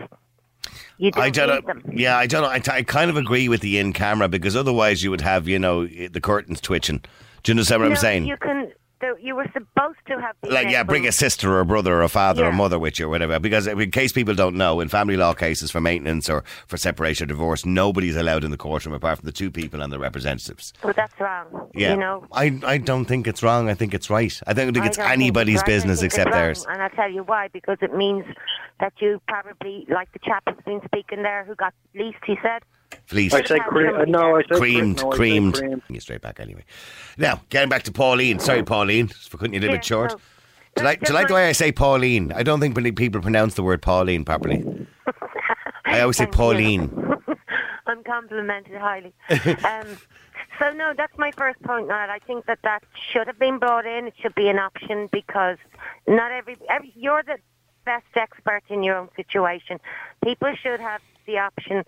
Speaker 5: You don't
Speaker 1: I don't know.
Speaker 5: them.
Speaker 1: Yeah, I don't know. I, t- I kind of agree with the in camera because otherwise you would have, you know, the curtains twitching. Do you understand what I'm saying?
Speaker 5: You can. The- You were supposed to have.
Speaker 1: like yeah, bring a sister or a brother or a father or a mother with you or whatever. Because in case people don't know, in family law cases for maintenance or for separation or divorce, nobody's allowed in the courtroom apart from the two people and the representatives.
Speaker 5: Well, that's wrong.
Speaker 1: Yeah,
Speaker 5: You know.
Speaker 1: I I don't think it's wrong. I think it's right. I don't think
Speaker 5: I
Speaker 1: it's
Speaker 5: don't think
Speaker 1: anybody's
Speaker 5: it's
Speaker 1: business
Speaker 5: think
Speaker 1: except theirs.
Speaker 5: And I'll tell you why. Because it means that you probably, like the chap who's been speaking there, who got least, he said.
Speaker 1: Please.
Speaker 2: I say cream. uh, No, I say
Speaker 1: creamed,
Speaker 2: no, I say
Speaker 1: creamed.
Speaker 2: cream.
Speaker 1: You straight back anyway. Now, getting back to Pauline. Sorry, Pauline, for cutting you a little bit short.
Speaker 5: no.
Speaker 1: Do you like, do like the way I say Pauline? I don't think many people pronounce the word Pauline properly. [laughs] I always say Pauline. [laughs]
Speaker 5: I'm complimented highly. um, so no, that's my first point. Now, I think that that should have been brought in. It should be an option because not every, every you're the best expert in your own situation. People should have the option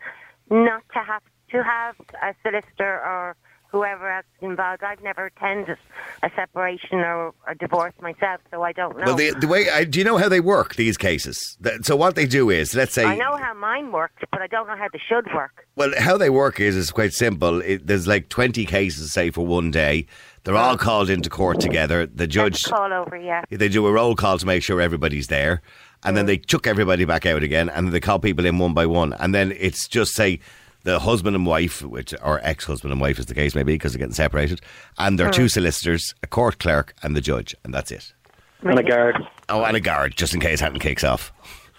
Speaker 5: not to have to have a solicitor or whoever else involved. I've never attended a separation or a divorce myself, so I don't know.
Speaker 1: Well, the, the way I, do you know how they work these cases? That- So what they do is, let's say,
Speaker 5: I know how mine works, but I don't know how they should work.
Speaker 1: well, how they work is is quite simple. It, there's like twenty cases, say, for one day. They're all mm. called into court together. The judge
Speaker 5: call over, yeah.
Speaker 1: they do a roll call to make sure everybody's there, and then they chuck everybody back out again, and they call people in one by one, and then it's just say the husband and wife, which or ex-husband and wife, as the case may be, because they're getting separated, and their two solicitors, a court clerk, and the judge, and that's it.
Speaker 2: And a guard.
Speaker 1: Oh, and a guard, just in case Hatton kicks off.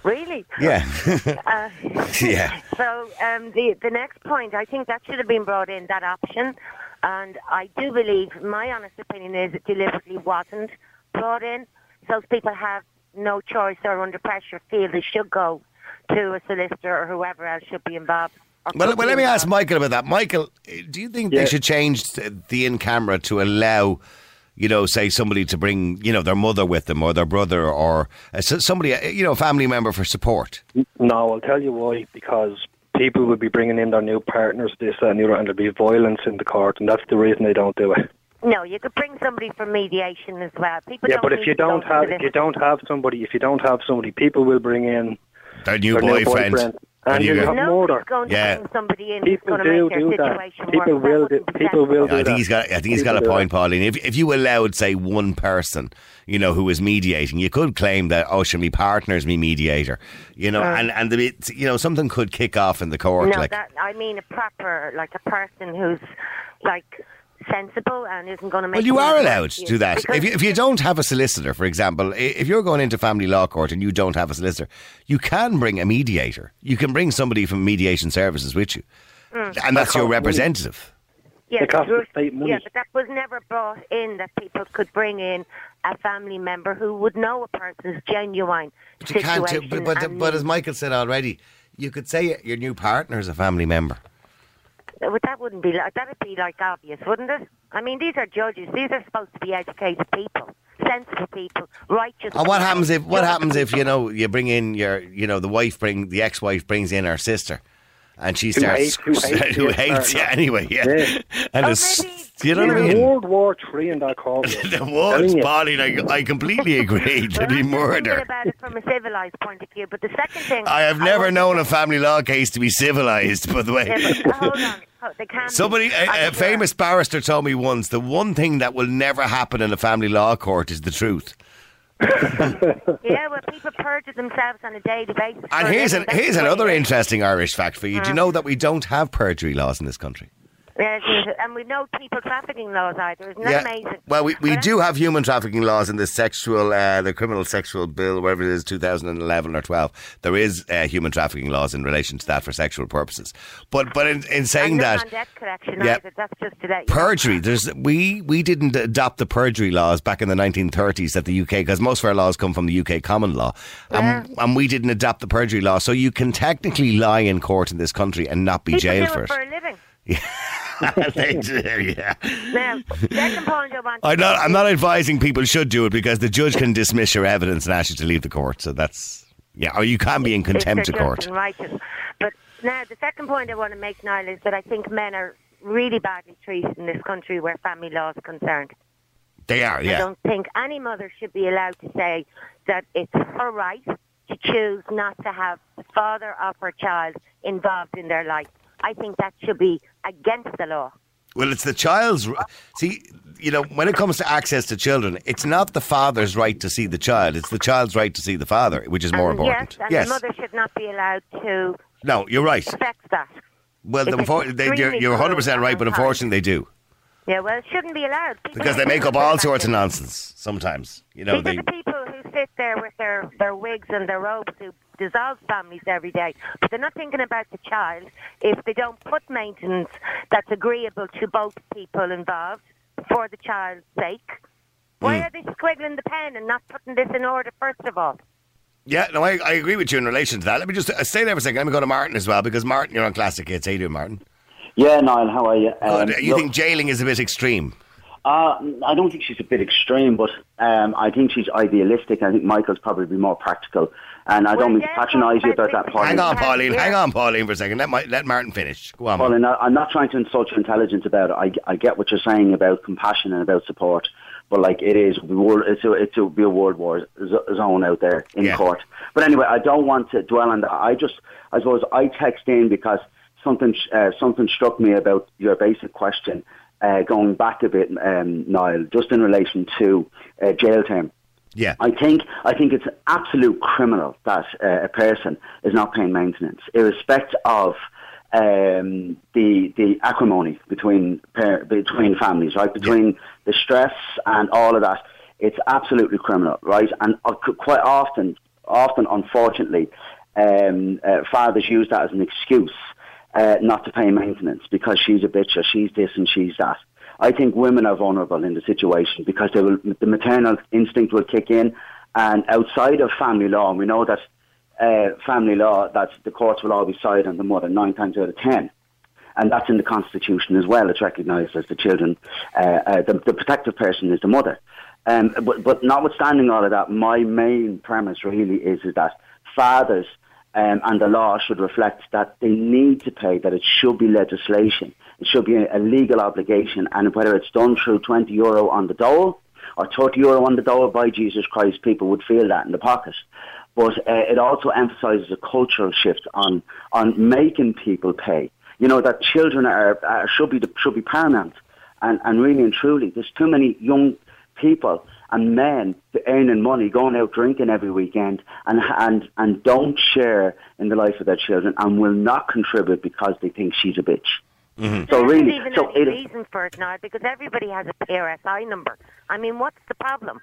Speaker 5: Really?
Speaker 1: Yeah, [laughs]
Speaker 5: Uh, [laughs]
Speaker 1: yeah.
Speaker 5: So um, the the next point, I think that should have been brought in that option, and I do believe my honest opinion is it deliberately wasn't brought in. So people have no choice or under pressure feel they should go to a solicitor or whoever else should be involved.
Speaker 1: Well, well, let me ask. Michael about that. Michael, do you think
Speaker 2: Yeah.
Speaker 1: they should change the in camera to allow, you know, say somebody to bring, you know, their mother with them or their brother or uh, somebody, uh, you know, family member for support?
Speaker 2: No, I'll tell you why. Because people will be bringing in their new partners, this, that, and the other, and there'll be violence in the court, and that's the reason they don't do it.
Speaker 5: No, you could bring somebody for mediation as well. People
Speaker 2: yeah,
Speaker 5: don't
Speaker 2: but if you don't have, if you don't have somebody, if you don't have somebody, people will bring in
Speaker 1: Their new
Speaker 2: their
Speaker 1: boyfriend.
Speaker 2: new boyfriend,
Speaker 1: And
Speaker 2: and
Speaker 1: you
Speaker 2: you'll
Speaker 1: go-
Speaker 2: have
Speaker 5: Nobody's
Speaker 2: murder.
Speaker 5: going to
Speaker 1: Yeah.
Speaker 5: bring somebody in
Speaker 2: People
Speaker 5: who's going to
Speaker 2: do
Speaker 5: make their
Speaker 2: do that. People
Speaker 5: worse.
Speaker 2: will
Speaker 5: That
Speaker 2: do. People will
Speaker 5: sensible.
Speaker 1: I think
Speaker 2: that.
Speaker 1: he's got. I think he's got a point,
Speaker 2: that.
Speaker 1: Pauline. If if you allowed, say, one person, you know, who was mediating, you could claim that oh, should me partner's me mediator, you know, and and the, bit- you know something could kick off in the court,
Speaker 5: No,
Speaker 1: like
Speaker 5: that I mean a proper, like a person who's like sensible and isn't going to make.
Speaker 1: Well, you are allowed to do that. If you, if you don't have a solicitor, for example, if you're going into family law court and you don't have a solicitor, you can bring a mediator. You can bring somebody from mediation services with you,
Speaker 5: Mm.
Speaker 1: and that's your representative.
Speaker 5: yeah,
Speaker 2: It costs
Speaker 5: but-
Speaker 2: the state money.
Speaker 5: yeah, but that was never brought in that people could bring in a family member who would know a person's genuine
Speaker 1: But you can't.
Speaker 5: situation.
Speaker 1: But but, but as. Michael said already, you could say your new partner is a family member.
Speaker 5: But that wouldn't be like that'd be like obvious, wouldn't it? I mean, these are judges. These are supposed to be educated people, sensible people, righteous.
Speaker 1: And what happens if what happens if you know you bring in your you know the wife bring the ex-wife brings in her sister, and she
Speaker 2: Who
Speaker 1: starts
Speaker 2: hates- who hates [laughs]
Speaker 1: who
Speaker 2: your
Speaker 1: hates you anyway, yeah,
Speaker 2: Yeah. [laughs]
Speaker 1: and
Speaker 5: Oh,
Speaker 1: it's
Speaker 5: maybe-
Speaker 1: you know what I mean.
Speaker 2: World War Three in that courtroom.
Speaker 1: The
Speaker 2: Telling
Speaker 1: words,
Speaker 2: you.
Speaker 1: Pauline, I, I completely [laughs] agree.
Speaker 5: Well,
Speaker 1: There'd be
Speaker 5: I'm just thinking
Speaker 1: murder.
Speaker 5: about it from a civilized point of view. But the second thing,
Speaker 1: I have never
Speaker 5: want-
Speaker 1: known a family law case to be civilised, by the
Speaker 5: Yeah,
Speaker 1: way.
Speaker 5: but hold on, Oh, they can. be.
Speaker 1: Somebody, a, a famous barrister told me once the one thing that will never happen in a family law court is the truth. [laughs]
Speaker 5: Yeah, well, people perjure themselves on a daily basis.
Speaker 1: And here's an, here's another interesting Irish fact for you. Do you uh-huh. know that we don't have perjury laws in this country?
Speaker 5: And we know people trafficking laws either. Isn't that amazing?
Speaker 1: Well, we, we
Speaker 5: But
Speaker 1: do have human trafficking laws in the sexual, uh, the criminal sexual bill, whatever it is, 2011 or 12. There is uh, human trafficking laws in relation to that for sexual purposes. But but in, in saying that,
Speaker 5: none on debt collection
Speaker 1: Yeah.
Speaker 5: either. That's just to know.
Speaker 1: perjury. There's we we didn't adopt the perjury laws back in the 1930s that the UK because most of our laws come from the UK common law, and, and we didn't adopt the perjury law. So you can technically lie in court in this country and not be
Speaker 5: People
Speaker 1: jailed for
Speaker 5: it for a living. [laughs] [laughs]
Speaker 1: They do, yeah.
Speaker 5: Now, second point I want. to
Speaker 1: I'm not. I'm not advising people should do it because the judge can dismiss your evidence and ask you to leave the court. So that's yeah. Or you can be in contempt of court.
Speaker 5: righteous. But now, the second point I want to make, Niall, is that I think men are really badly treated in this country where family law is concerned.
Speaker 1: They are. Yeah.
Speaker 5: I don't think any mother should be allowed to say that it's her right to choose not to have the father of her child involved in their life. I think that should be against the law.
Speaker 1: Well, it's the child's. See, you know, when it comes to access to children, it's not the father's right to see the child; it's the child's right to see the father, which is more
Speaker 5: And
Speaker 1: important.
Speaker 5: Yes, and the mother should not be allowed to
Speaker 1: No, you're right.
Speaker 5: affect that.
Speaker 1: Well, unfor- they, you're, you're 100 percent right, but unfortunately, they do
Speaker 5: Yeah, well, it shouldn't be allowed. People
Speaker 1: because they make up all sorts of nonsense. Sometimes, you know,
Speaker 5: These
Speaker 1: they.
Speaker 5: are the people who sit there with their, their wigs and their robes who dissolve families every day. But they're not thinking about the child if they don't put maintenance that's agreeable to both people involved for the child's sake. Why
Speaker 1: Hmm.
Speaker 5: are they squiggling the pen and not putting this in order, first of all?
Speaker 1: Yeah, no, I, I agree with you in relation to that. Let me just uh, stay there for a second. Let me go to Martin as well because Martin, you're on Classic Hits. How you doing, Martin?
Speaker 6: Yeah, Niall, how are you? Um,
Speaker 1: Good. You
Speaker 6: look,
Speaker 1: think jailing is a bit extreme?
Speaker 6: Uh, I don't think she's a bit extreme, but um, I think she's idealistic. I think Michael's probably more practical. And I don't mean to patronise you about that,
Speaker 5: hang
Speaker 6: Pauline.
Speaker 1: Hang on, Pauline. Hang on, Pauline, for a second. Let, my, let Martin finish. Go on.
Speaker 6: Pauline, I- I'm not trying to insult your intelligence about it. I, I get what you're saying about compassion and about support, but like it is, we will- it's a, it's a, be a world war zone out there in
Speaker 1: Yeah.
Speaker 6: court. But anyway, I don't want to dwell on that. I just, I suppose, I text in because something uh, something struck me about your basic question. Uh, going back a bit, um, Niall, just in relation to uh, jail term.
Speaker 1: Yeah.
Speaker 6: I think I think it's absolute criminal that uh, a person is not paying maintenance, irrespective of um, the the acrimony between par- between families, right? Between the stress and all of that, it's absolutely criminal, right? And uh, quite often, often, unfortunately, um, uh, fathers use that as an excuse uh, not to pay maintenance because she's a bitch or she's this and she's that. I think women are vulnerable in the situation because they will, the maternal instinct will kick in, and outside of family law, and we know that uh, family law, that the courts will always side on the mother nine times out of ten, and that's in the constitution as well. It's recognised as the children, uh, uh, the, the protective person is the mother. Um, but, but notwithstanding all of that, my main premise really is, is that fathers um, and the law should reflect that they need to pay, that it should be legislation. It should be a, legal obligation, and whether it's done through 20 euro on the dole or 30 euro on the dole, by Jesus Christ, people would feel that in the pocket. But uh, it also emphasises a cultural shift on, on making people pay. You know, that children are, are should, be, the, should be paramount. And, and really and truly, there's too many young people and men earning money, going out drinking every weekend, and and and don't share in the life of their children, and will not contribute because they think she's a bitch. Mm-hmm. So
Speaker 5: there
Speaker 6: really,
Speaker 5: isn't even
Speaker 6: so
Speaker 5: any
Speaker 6: it,
Speaker 5: reason for it now because everybody has a PRSI number. I mean, what's the problem?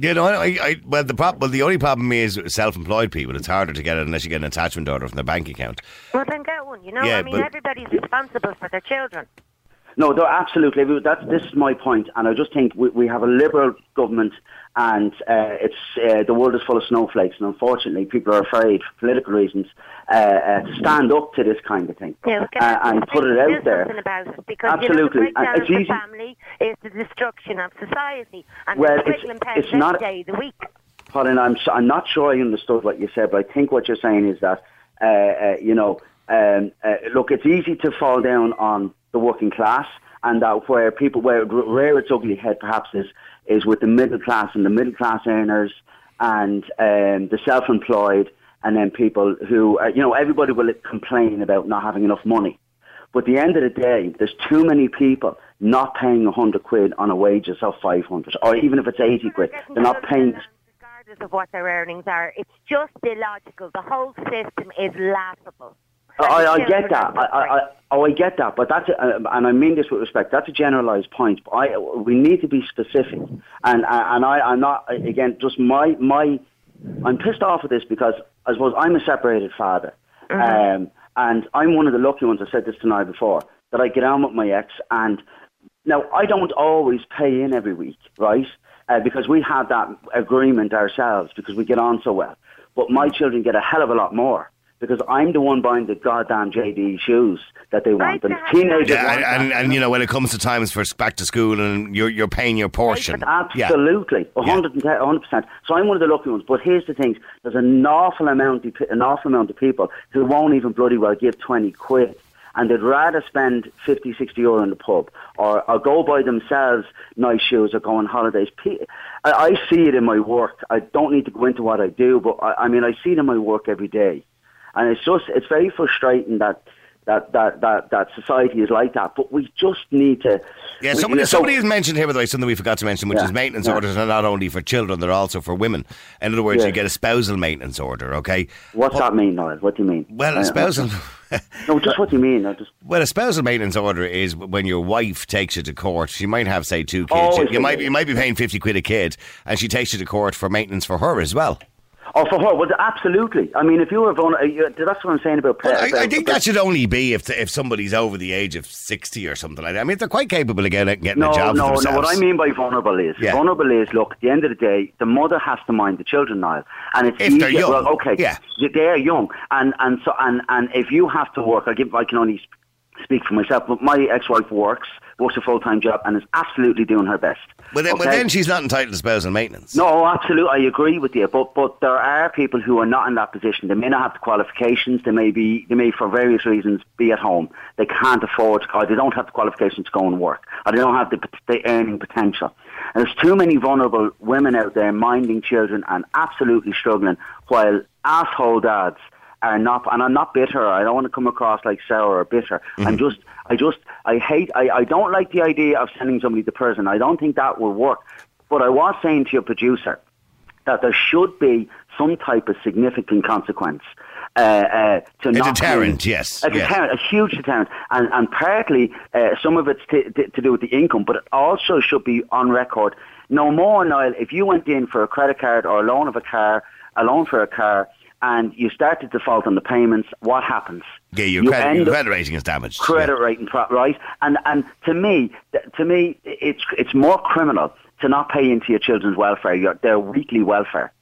Speaker 1: You know, I, I, well, the prob- well, the only problem is self-employed people. It's harder to get it unless you get an attachment order from their bank account.
Speaker 5: Well, then get one. You know,
Speaker 1: Yeah,
Speaker 5: I mean,
Speaker 1: but-
Speaker 5: everybody's responsible for their children.
Speaker 6: No, no, absolutely. That's this is my point, and I just think we, we have a liberal government, and uh, it's uh, the world is full of snowflakes, and unfortunately, people are afraid, for political reasons, uh, uh, to stand up to this kind of thing
Speaker 5: Yeah,
Speaker 6: uh, and put it out there.
Speaker 5: about it because
Speaker 6: Absolutely.
Speaker 5: you know, the
Speaker 6: it's easy-
Speaker 5: family is the destruction of society, and
Speaker 6: Well,
Speaker 5: the
Speaker 6: it's- it's not-
Speaker 5: day of the week.
Speaker 6: Colin, I'm I'm not sure I understood what you said, but I think what you're saying is that uh, uh, you know, um, uh, look, it's easy to fall down on the working class, and that where people where it rear its ugly head perhaps is is with the middle class and the middle class earners and um, the self-employed, and then people who are, you know everybody will complain about not having enough money. But at the end of the day, there's too many people not paying a hundred quid on a wages of five hundred, or even if it's eighty quid, they're not paying.
Speaker 5: regardless of what their earnings are. It's just illogical. The whole system is laughable.
Speaker 6: I, I get that. I, I, I, oh, I get that. But that's, a, uh, and I mean this with respect. That's a generalised point. But I, we need to be specific. And and I, I'm not again. Just my my. I'm pissed off at this because I suppose I'm a separated father, um, and I'm one of the lucky ones. I said this tonight before that I get on with my ex, and now I don't always pay in every week, right? Uh, because we have that agreement ourselves because we get on so well. But my children get a hell of a lot more because I'm the one buying the goddamn JD shoes that they want. And teenagers
Speaker 1: Yeah,
Speaker 6: want
Speaker 1: and, and, and you know when it comes to times for back to school and you're you're paying your portion.
Speaker 6: Absolutely, a hundred and ten- a hundred percent. So I'm one of the lucky ones. But here's the thing: there's an awful amount, of, an awful amount of people who won't even bloody well give twenty quid, and they'd rather spend 50, 60 euro in the pub, or, or go buy themselves nice shoes, or go on holidays. I, I see it in my work. I don't need to go into what I do, but I, I mean, I see it in my work every day, and it's just it's very frustrating that. That, that, that, that society is like that, but we just need to.
Speaker 1: Yeah,
Speaker 6: we-
Speaker 1: somebody,
Speaker 6: so-
Speaker 1: somebody has mentioned here, by the way, something we forgot to mention, which
Speaker 6: Yeah,
Speaker 1: is maintenance
Speaker 6: yeah.
Speaker 1: orders are not only for children, they're also for women. In other words,
Speaker 6: Yeah.
Speaker 1: you get a spousal maintenance order, okay?
Speaker 6: What's that mean, Niall? What do you mean?
Speaker 1: Well,
Speaker 6: Uh,
Speaker 1: a spousal. [laughs]
Speaker 6: No, just what do you mean? I just
Speaker 1: Well, a spousal maintenance order is when your wife takes you to court. She might have, say, two kids.
Speaker 6: Oh,
Speaker 1: you, you might you might be paying fifty quid a kid, and she takes you to court for maintenance for her as well.
Speaker 6: Oh, for her, well, absolutely. I mean, if you were vulnerable, that's what I'm saying about.
Speaker 1: Well, I, I think that should only be if if somebody's over the age of sixty or something like that. I mean, they're quite capable of getting, getting
Speaker 6: No,
Speaker 1: a job
Speaker 6: no, no.
Speaker 1: themselves.
Speaker 6: What I mean by vulnerable is
Speaker 1: Yeah.
Speaker 6: vulnerable is look. At the end of the day, the mother has to mind the children now, and it's
Speaker 1: If they're young,
Speaker 6: Well, okay,
Speaker 1: yeah.
Speaker 6: they're young, and and so and and if you have to work, I give I can only speak for myself, but my ex-wife works works a full time job, and is absolutely doing her best.
Speaker 1: But then, but then she's not entitled to spousal maintenance.
Speaker 6: No, absolutely, I agree with you. But but there are people who are not in that position. They may not have the qualifications. They may be they may for various reasons be at home. They can't afford, or they don't have the qualifications to go and work, or they don't have the, the earning potential. And there's too many vulnerable women out there minding children and absolutely struggling, while asshole dads are not. And I'm not bitter. I don't want to come across like sour or bitter. I'm just. I just. I hate. I, I don't like the idea of sending somebody to prison. I don't think that will work. But I was saying to your producer that there should be some type of significant consequence uh, uh, to
Speaker 1: A
Speaker 6: not
Speaker 1: deterrent, yes,
Speaker 6: a
Speaker 1: yes.
Speaker 6: deterrent, a huge deterrent, and and partly uh, some of it's to, to, to do with the income, but it also should be on record. No more, Niall. If you went in for a credit card or a loan of a car, a loan for a car, and you start to default on the payments, what happens?
Speaker 1: Yeah, your,
Speaker 6: You
Speaker 1: credit,
Speaker 6: end
Speaker 1: your credit rating is damaged.
Speaker 6: credit
Speaker 1: Yeah.
Speaker 6: rating, pro- right? And and to me, to me, it's it's more criminal to not pay into your children's welfare, your, their weekly welfare.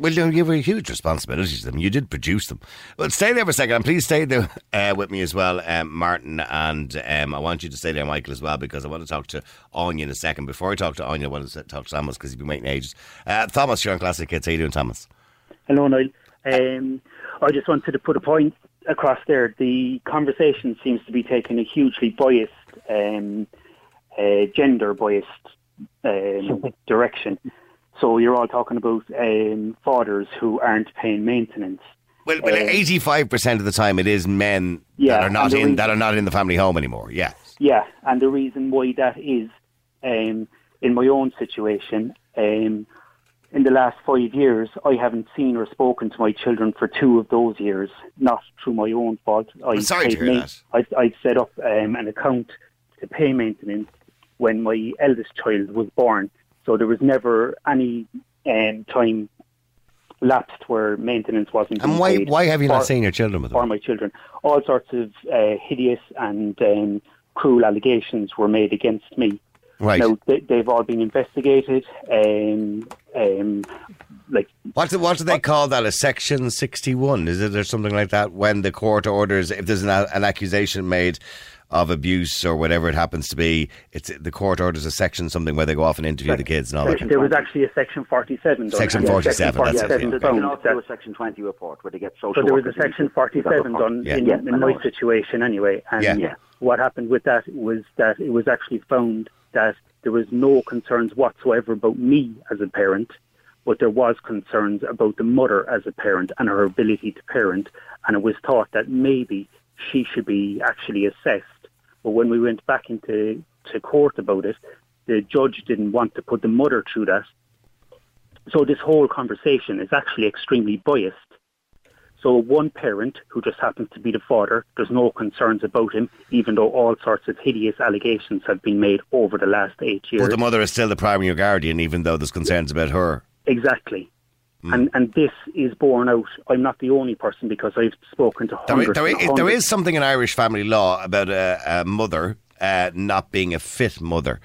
Speaker 1: Well, you have a huge responsibility to them. You did produce them. Well, stay there for a second, and please stay there [laughs] uh, with me as well, um, Martin. And um, I want you to stay there, Michael, as well, because I want to talk to Anya in a second. Before I talk to Anya, I want to talk to Thomas because he's been waiting ages. Uh, Thomas, you're on Classic Hits. How you doing, Thomas?
Speaker 7: Hello, Niall. Um, I just wanted to put a point across there. The conversation seems to be taking a hugely biased, um, uh, gender biased um, [laughs] direction. So you're all talking about um, fathers who aren't paying maintenance.
Speaker 1: Well, well,
Speaker 7: Uh,
Speaker 1: eighty-five percent of the time, it is men
Speaker 7: Yeah,
Speaker 1: that are not in
Speaker 7: reason-
Speaker 1: that are not in the family home anymore. Yeah,
Speaker 7: Yeah, and the reason why that is, um, in my own situation, um, in the last five years, I haven't seen or spoken to my children for two of those years, not through my own fault. I
Speaker 1: I'm sorry to hear that.
Speaker 7: I, I set up um, an account to pay maintenance when my eldest child was born, so there was never any um, time lapsed where maintenance wasn't.
Speaker 1: and why why have you not seen your children with
Speaker 7: for
Speaker 1: them?
Speaker 7: my children. All sorts of uh, hideous and um, cruel allegations were made against me.
Speaker 1: Right.
Speaker 7: Now they, they've all been investigated. Um, um, like
Speaker 1: What do, what do they call that? A section sixty-one? Is it or something like that? When the court orders, if there's an, an accusation made of abuse or whatever it happens to be, it's the court orders a section something where they go off and interview the kids and all that.
Speaker 7: there was actually a section forty-seven. done.
Speaker 1: Section
Speaker 7: Yeah,
Speaker 1: 47, that's it,
Speaker 7: Section
Speaker 1: yeah.
Speaker 6: They can
Speaker 7: 47
Speaker 6: also a Section 20 report where they get social
Speaker 7: So there was a section 47
Speaker 6: to
Speaker 7: done
Speaker 1: Yeah.
Speaker 7: in,
Speaker 6: Yeah,
Speaker 7: in my situation anyway. And
Speaker 1: Yeah.
Speaker 6: Yeah.
Speaker 7: what happened with that was that it was actually found that there was no concerns whatsoever about me as a parent, but there was concerns about the mother as a parent and her ability to parent. And it was thought that maybe she should be actually assessed. But when we went back into to court about it, the judge didn't want to put the mother through that. So this whole conversation is actually extremely biased. So one parent who just happens to be the father, there's no concerns about him, even though all sorts of hideous allegations have been made over the last eight years.
Speaker 1: But the mother is still the primary guardian, even though there's concerns about her.
Speaker 7: exactly.
Speaker 1: Hmm.
Speaker 7: And and this is borne out. I'm not the only person because I've spoken to hundreds.
Speaker 1: there,
Speaker 7: and
Speaker 1: is,
Speaker 7: hundreds.
Speaker 1: is something in Irish family law about a, a mother uh, not being a fit mother.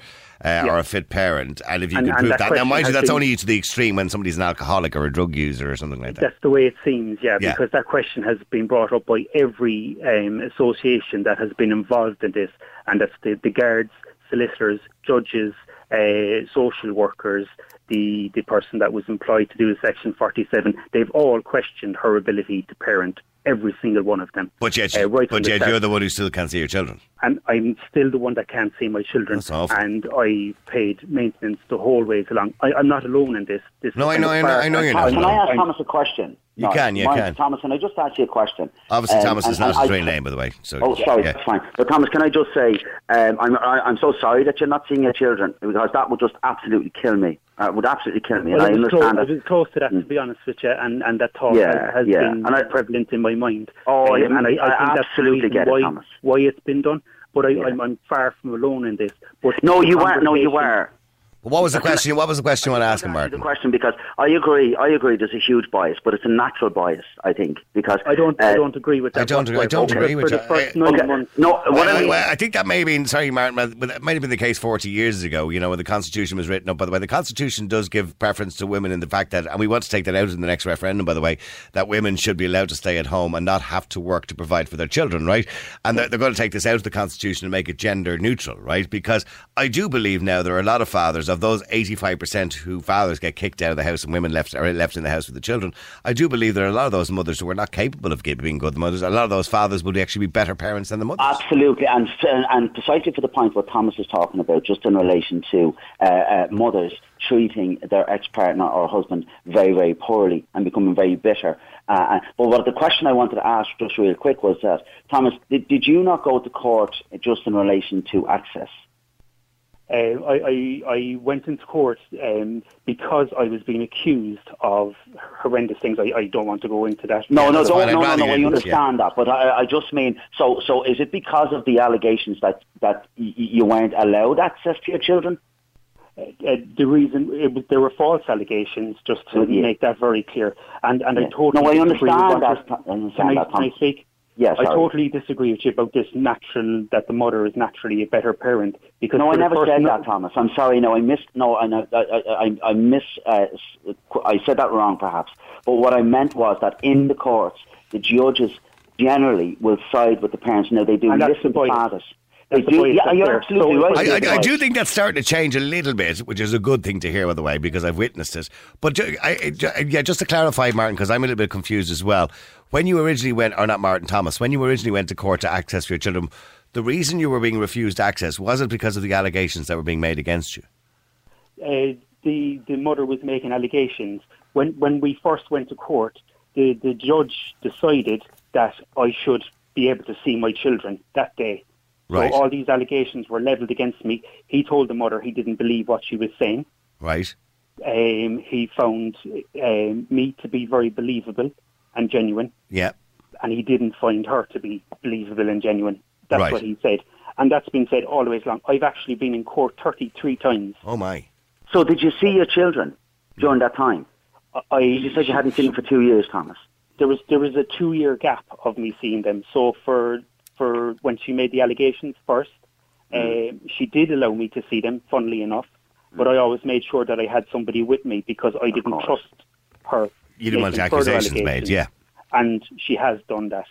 Speaker 1: Uh, Or a fit parent, and if you
Speaker 7: And-
Speaker 1: can prove
Speaker 7: that
Speaker 1: that, now mind you, that's
Speaker 7: been-
Speaker 1: only to the extreme when somebody's an alcoholic or a drug user or something like that.
Speaker 7: That's the way it seems, yeah,
Speaker 1: Yeah.
Speaker 7: because that question has been brought up by every um, association that has been involved in this, and that's the, the guards, solicitors, judges, uh, social workers, the, the person that was employed to do the Section 47. They've all questioned her ability to parent, every single one of them.
Speaker 1: But yet,
Speaker 7: Uh, right
Speaker 1: but
Speaker 7: the
Speaker 1: yet
Speaker 7: start.
Speaker 1: you're the one who still can't see your children.
Speaker 7: and I'm still the one that can't see my children.
Speaker 1: That's awful.
Speaker 7: And I paid maintenance the whole ways along. I, I'm not alone in this. this
Speaker 1: No, I know, I know, I know you're not.
Speaker 6: Can
Speaker 1: not.
Speaker 6: I ask Thomas a question?
Speaker 1: You can, you
Speaker 6: Mine-
Speaker 1: can.
Speaker 6: Thomas, can I just ask you a question?
Speaker 1: Obviously,
Speaker 6: Um,
Speaker 1: Thomas
Speaker 6: and-
Speaker 1: is not
Speaker 6: and
Speaker 1: his real name, by the way. So,
Speaker 6: Oh, sorry,
Speaker 1: yeah.
Speaker 6: that's fine. But Thomas, can I just say, um, I'm I, I'm so sorry that you're not seeing your children because that would just absolutely kill me. Uh, would absolutely kill me.
Speaker 7: Well,
Speaker 6: and I
Speaker 7: was, close,
Speaker 6: understand
Speaker 7: I was close to that, to be honest with you, and, and that thought
Speaker 6: Yeah,
Speaker 7: has, has
Speaker 6: yeah.
Speaker 7: been
Speaker 6: And I-
Speaker 7: prevalent in my mind.
Speaker 6: Oh,
Speaker 7: Um, and I, I,
Speaker 6: I
Speaker 7: think that's the
Speaker 6: absolutely get it,
Speaker 7: why,
Speaker 6: Thomas.
Speaker 7: why it's been done. But I,
Speaker 6: Yeah.
Speaker 7: I'm, I'm far from alone in this. But
Speaker 6: No, you weren't. No, you were.
Speaker 1: What was the question? What was the question you want to ask him,
Speaker 6: The question because I agree, I agree. There's a huge bias, but it's a natural bias, I think, because
Speaker 7: I don't. I
Speaker 6: uh,
Speaker 7: don't agree with that.
Speaker 1: I don't- I don't agree
Speaker 7: the-
Speaker 1: with
Speaker 7: for
Speaker 1: you. I-
Speaker 7: nine
Speaker 6: Okay,
Speaker 7: months.
Speaker 6: no, what
Speaker 1: Well,
Speaker 6: I mean,
Speaker 1: well, I think that may have been sorry, Martin, but that might have been the case forty years ago. You know, when the Constitution was written up. By the way, the Constitution does give preference to women in the fact that, and we want to take that out in the next referendum. By the way, that women should be allowed to stay at home and not have to work to provide for their children, right? And they're, they're going to take this out of the Constitution and make it gender neutral, right? Because I do believe now there are a lot of fathers of those eighty-five percent who fathers get kicked out of the house and women left are left in the house with the children. I do believe there are a lot of those mothers who are not capable of being good mothers. A lot of those fathers would actually be better parents than the mothers.
Speaker 6: Absolutely, and and precisely for the point what Thomas is talking about, just in relation to uh, uh, mothers treating their ex-partner or husband very, very poorly and becoming very bitter. Uh, but what the question I wanted to ask just real quick was that Thomas, did, did you not go to court just in relation to access?
Speaker 7: Uh, I, I, I went into court um, because I was being accused of horrendous things. I, I don't want to go into that.
Speaker 6: No, no,
Speaker 1: that's
Speaker 6: don't,
Speaker 1: fine.
Speaker 6: No, no, no.
Speaker 1: you
Speaker 6: I understand that, but I, I just mean so. So, is it because of the allegations that that y- you weren't allowed access to your children?
Speaker 7: Uh, the reason it was, there were false allegations, just to
Speaker 6: Yeah.
Speaker 7: make that very clear. And and
Speaker 6: Yeah.
Speaker 7: I totally
Speaker 6: No, I understand that. understand
Speaker 7: Can I,
Speaker 6: that,
Speaker 7: can I speak?
Speaker 6: Yes,
Speaker 7: I totally disagree with you about this natural that the mother is naturally a better parent because
Speaker 6: No, I never said
Speaker 7: no-
Speaker 6: that, Thomas. I'm sorry. No, I missed. No, I, I, I, I miss. Uh, I said that wrong, perhaps. But what I meant was that in the courts, the judges generally will side with the parents. Now they do
Speaker 7: And
Speaker 6: listen to fathers. They
Speaker 7: That's the
Speaker 6: do. Yeah, you're absolutely
Speaker 7: So
Speaker 6: right.
Speaker 1: I, I, I do think that's starting to change a little bit, which is a good thing to hear, by the way, because I've witnessed it. But I, I- yeah, just to clarify, Martin, because I'm a little bit confused as well. When you originally went, or not Martin Thomas, when you originally went to court to access for your children, the reason you were being refused access was it because of the allegations that were being made against you?
Speaker 7: uh, the the mother was making allegations. When when we first went to court, the the judge decided that I should be able to see my children that day.
Speaker 1: Right.
Speaker 7: So all these allegations were levelled against me. He told the mother he didn't believe what she was saying.
Speaker 1: Right?
Speaker 7: Um, he found um, me to be very believable and genuine,
Speaker 1: Yeah.
Speaker 7: and he didn't find her to be believable and genuine. That's
Speaker 1: Right.
Speaker 7: what he said, and that's been said all the way along. I've actually been in court 33 times.
Speaker 1: Oh, my.
Speaker 6: So did you see your children during that time?
Speaker 7: I,
Speaker 6: You said you hadn't seen them for two years, Thomas.
Speaker 7: there was there was a two year gap of me seeing them. So for for when she made the allegations first,
Speaker 6: Mm.
Speaker 7: um, she did allow me to see them. Funnily enough, but I always made sure that I had somebody with me because I didn't
Speaker 6: course.
Speaker 7: trust her.
Speaker 1: You didn't want
Speaker 7: making further
Speaker 1: accusations made,
Speaker 7: allegations.
Speaker 1: yeah.
Speaker 7: and she has done that.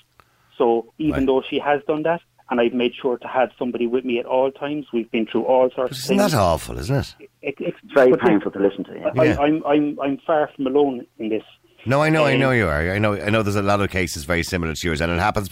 Speaker 7: So even
Speaker 1: Right.
Speaker 7: though she has done that, and I've made sure to have somebody with me at all times, we've been through all sorts
Speaker 1: But
Speaker 7: of
Speaker 1: isn't
Speaker 7: things.
Speaker 1: that awful, isn't it?
Speaker 7: It- it's
Speaker 6: It's very painful to listen to. Yeah.
Speaker 7: I,
Speaker 1: Yeah.
Speaker 7: I'm I'm I'm far from alone in this.
Speaker 1: No, I know, I
Speaker 7: Um,
Speaker 1: know you are. I know, I know. There's a lot of cases very similar to yours, and it happens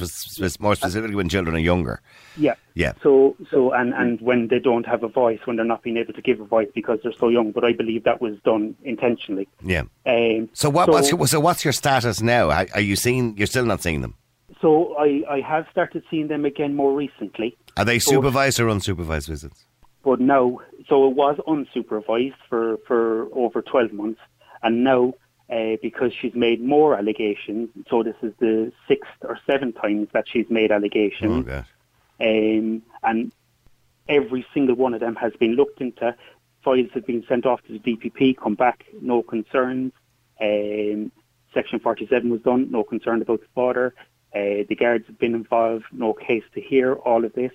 Speaker 1: more specifically when children are younger.
Speaker 7: Yeah.
Speaker 1: Yeah.
Speaker 7: So, so, and, and when they don't have a voice, when they're not being able to give a voice because they're so young, but I believe that was done intentionally.
Speaker 1: Yeah.
Speaker 7: Um,
Speaker 1: So what?
Speaker 7: So-
Speaker 1: what's your, so what's your status now? Are are you seeing? You're still not seeing them.
Speaker 7: so I, I have started seeing them again more recently,
Speaker 1: Are they supervised or unsupervised visits?
Speaker 7: but now, so it was unsupervised for, for over 12 months, and now, uh, because she's made more allegations, so this is the sixth or seventh times that she's made
Speaker 1: Oh
Speaker 7: allegations,
Speaker 1: God.
Speaker 7: um, and every single one of them has been looked into. Files have been sent off to the DPP, come back, no concerns. Um, Section 47 was done, no concern about the father. Uh, the guards have been involved, no case to hear, all of this.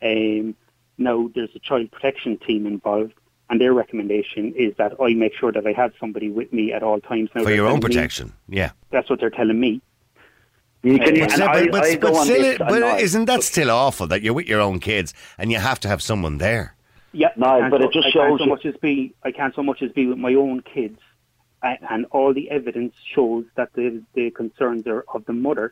Speaker 7: Um, now there's a child protection team involved, and their recommendation is that I make sure that I have somebody with me at all times. Now
Speaker 1: For your own
Speaker 7: telling me-
Speaker 1: protection. Yeah.
Speaker 7: that's what they're telling me.
Speaker 6: You can,
Speaker 7: But
Speaker 6: and
Speaker 1: Still-
Speaker 6: I,
Speaker 1: but, but,
Speaker 6: I
Speaker 1: but
Speaker 6: on
Speaker 1: still,
Speaker 6: this
Speaker 1: but
Speaker 6: annoyed.
Speaker 1: isn't that still awful that you're with your own kids and you have to have someone there?
Speaker 7: Yeah,
Speaker 6: No,
Speaker 7: I can't
Speaker 6: but it
Speaker 7: so-
Speaker 6: just
Speaker 7: I can't
Speaker 6: shows
Speaker 7: so much as be I can't so much as be with my own kids, and, and all the evidence shows that the the concerns are of the mother.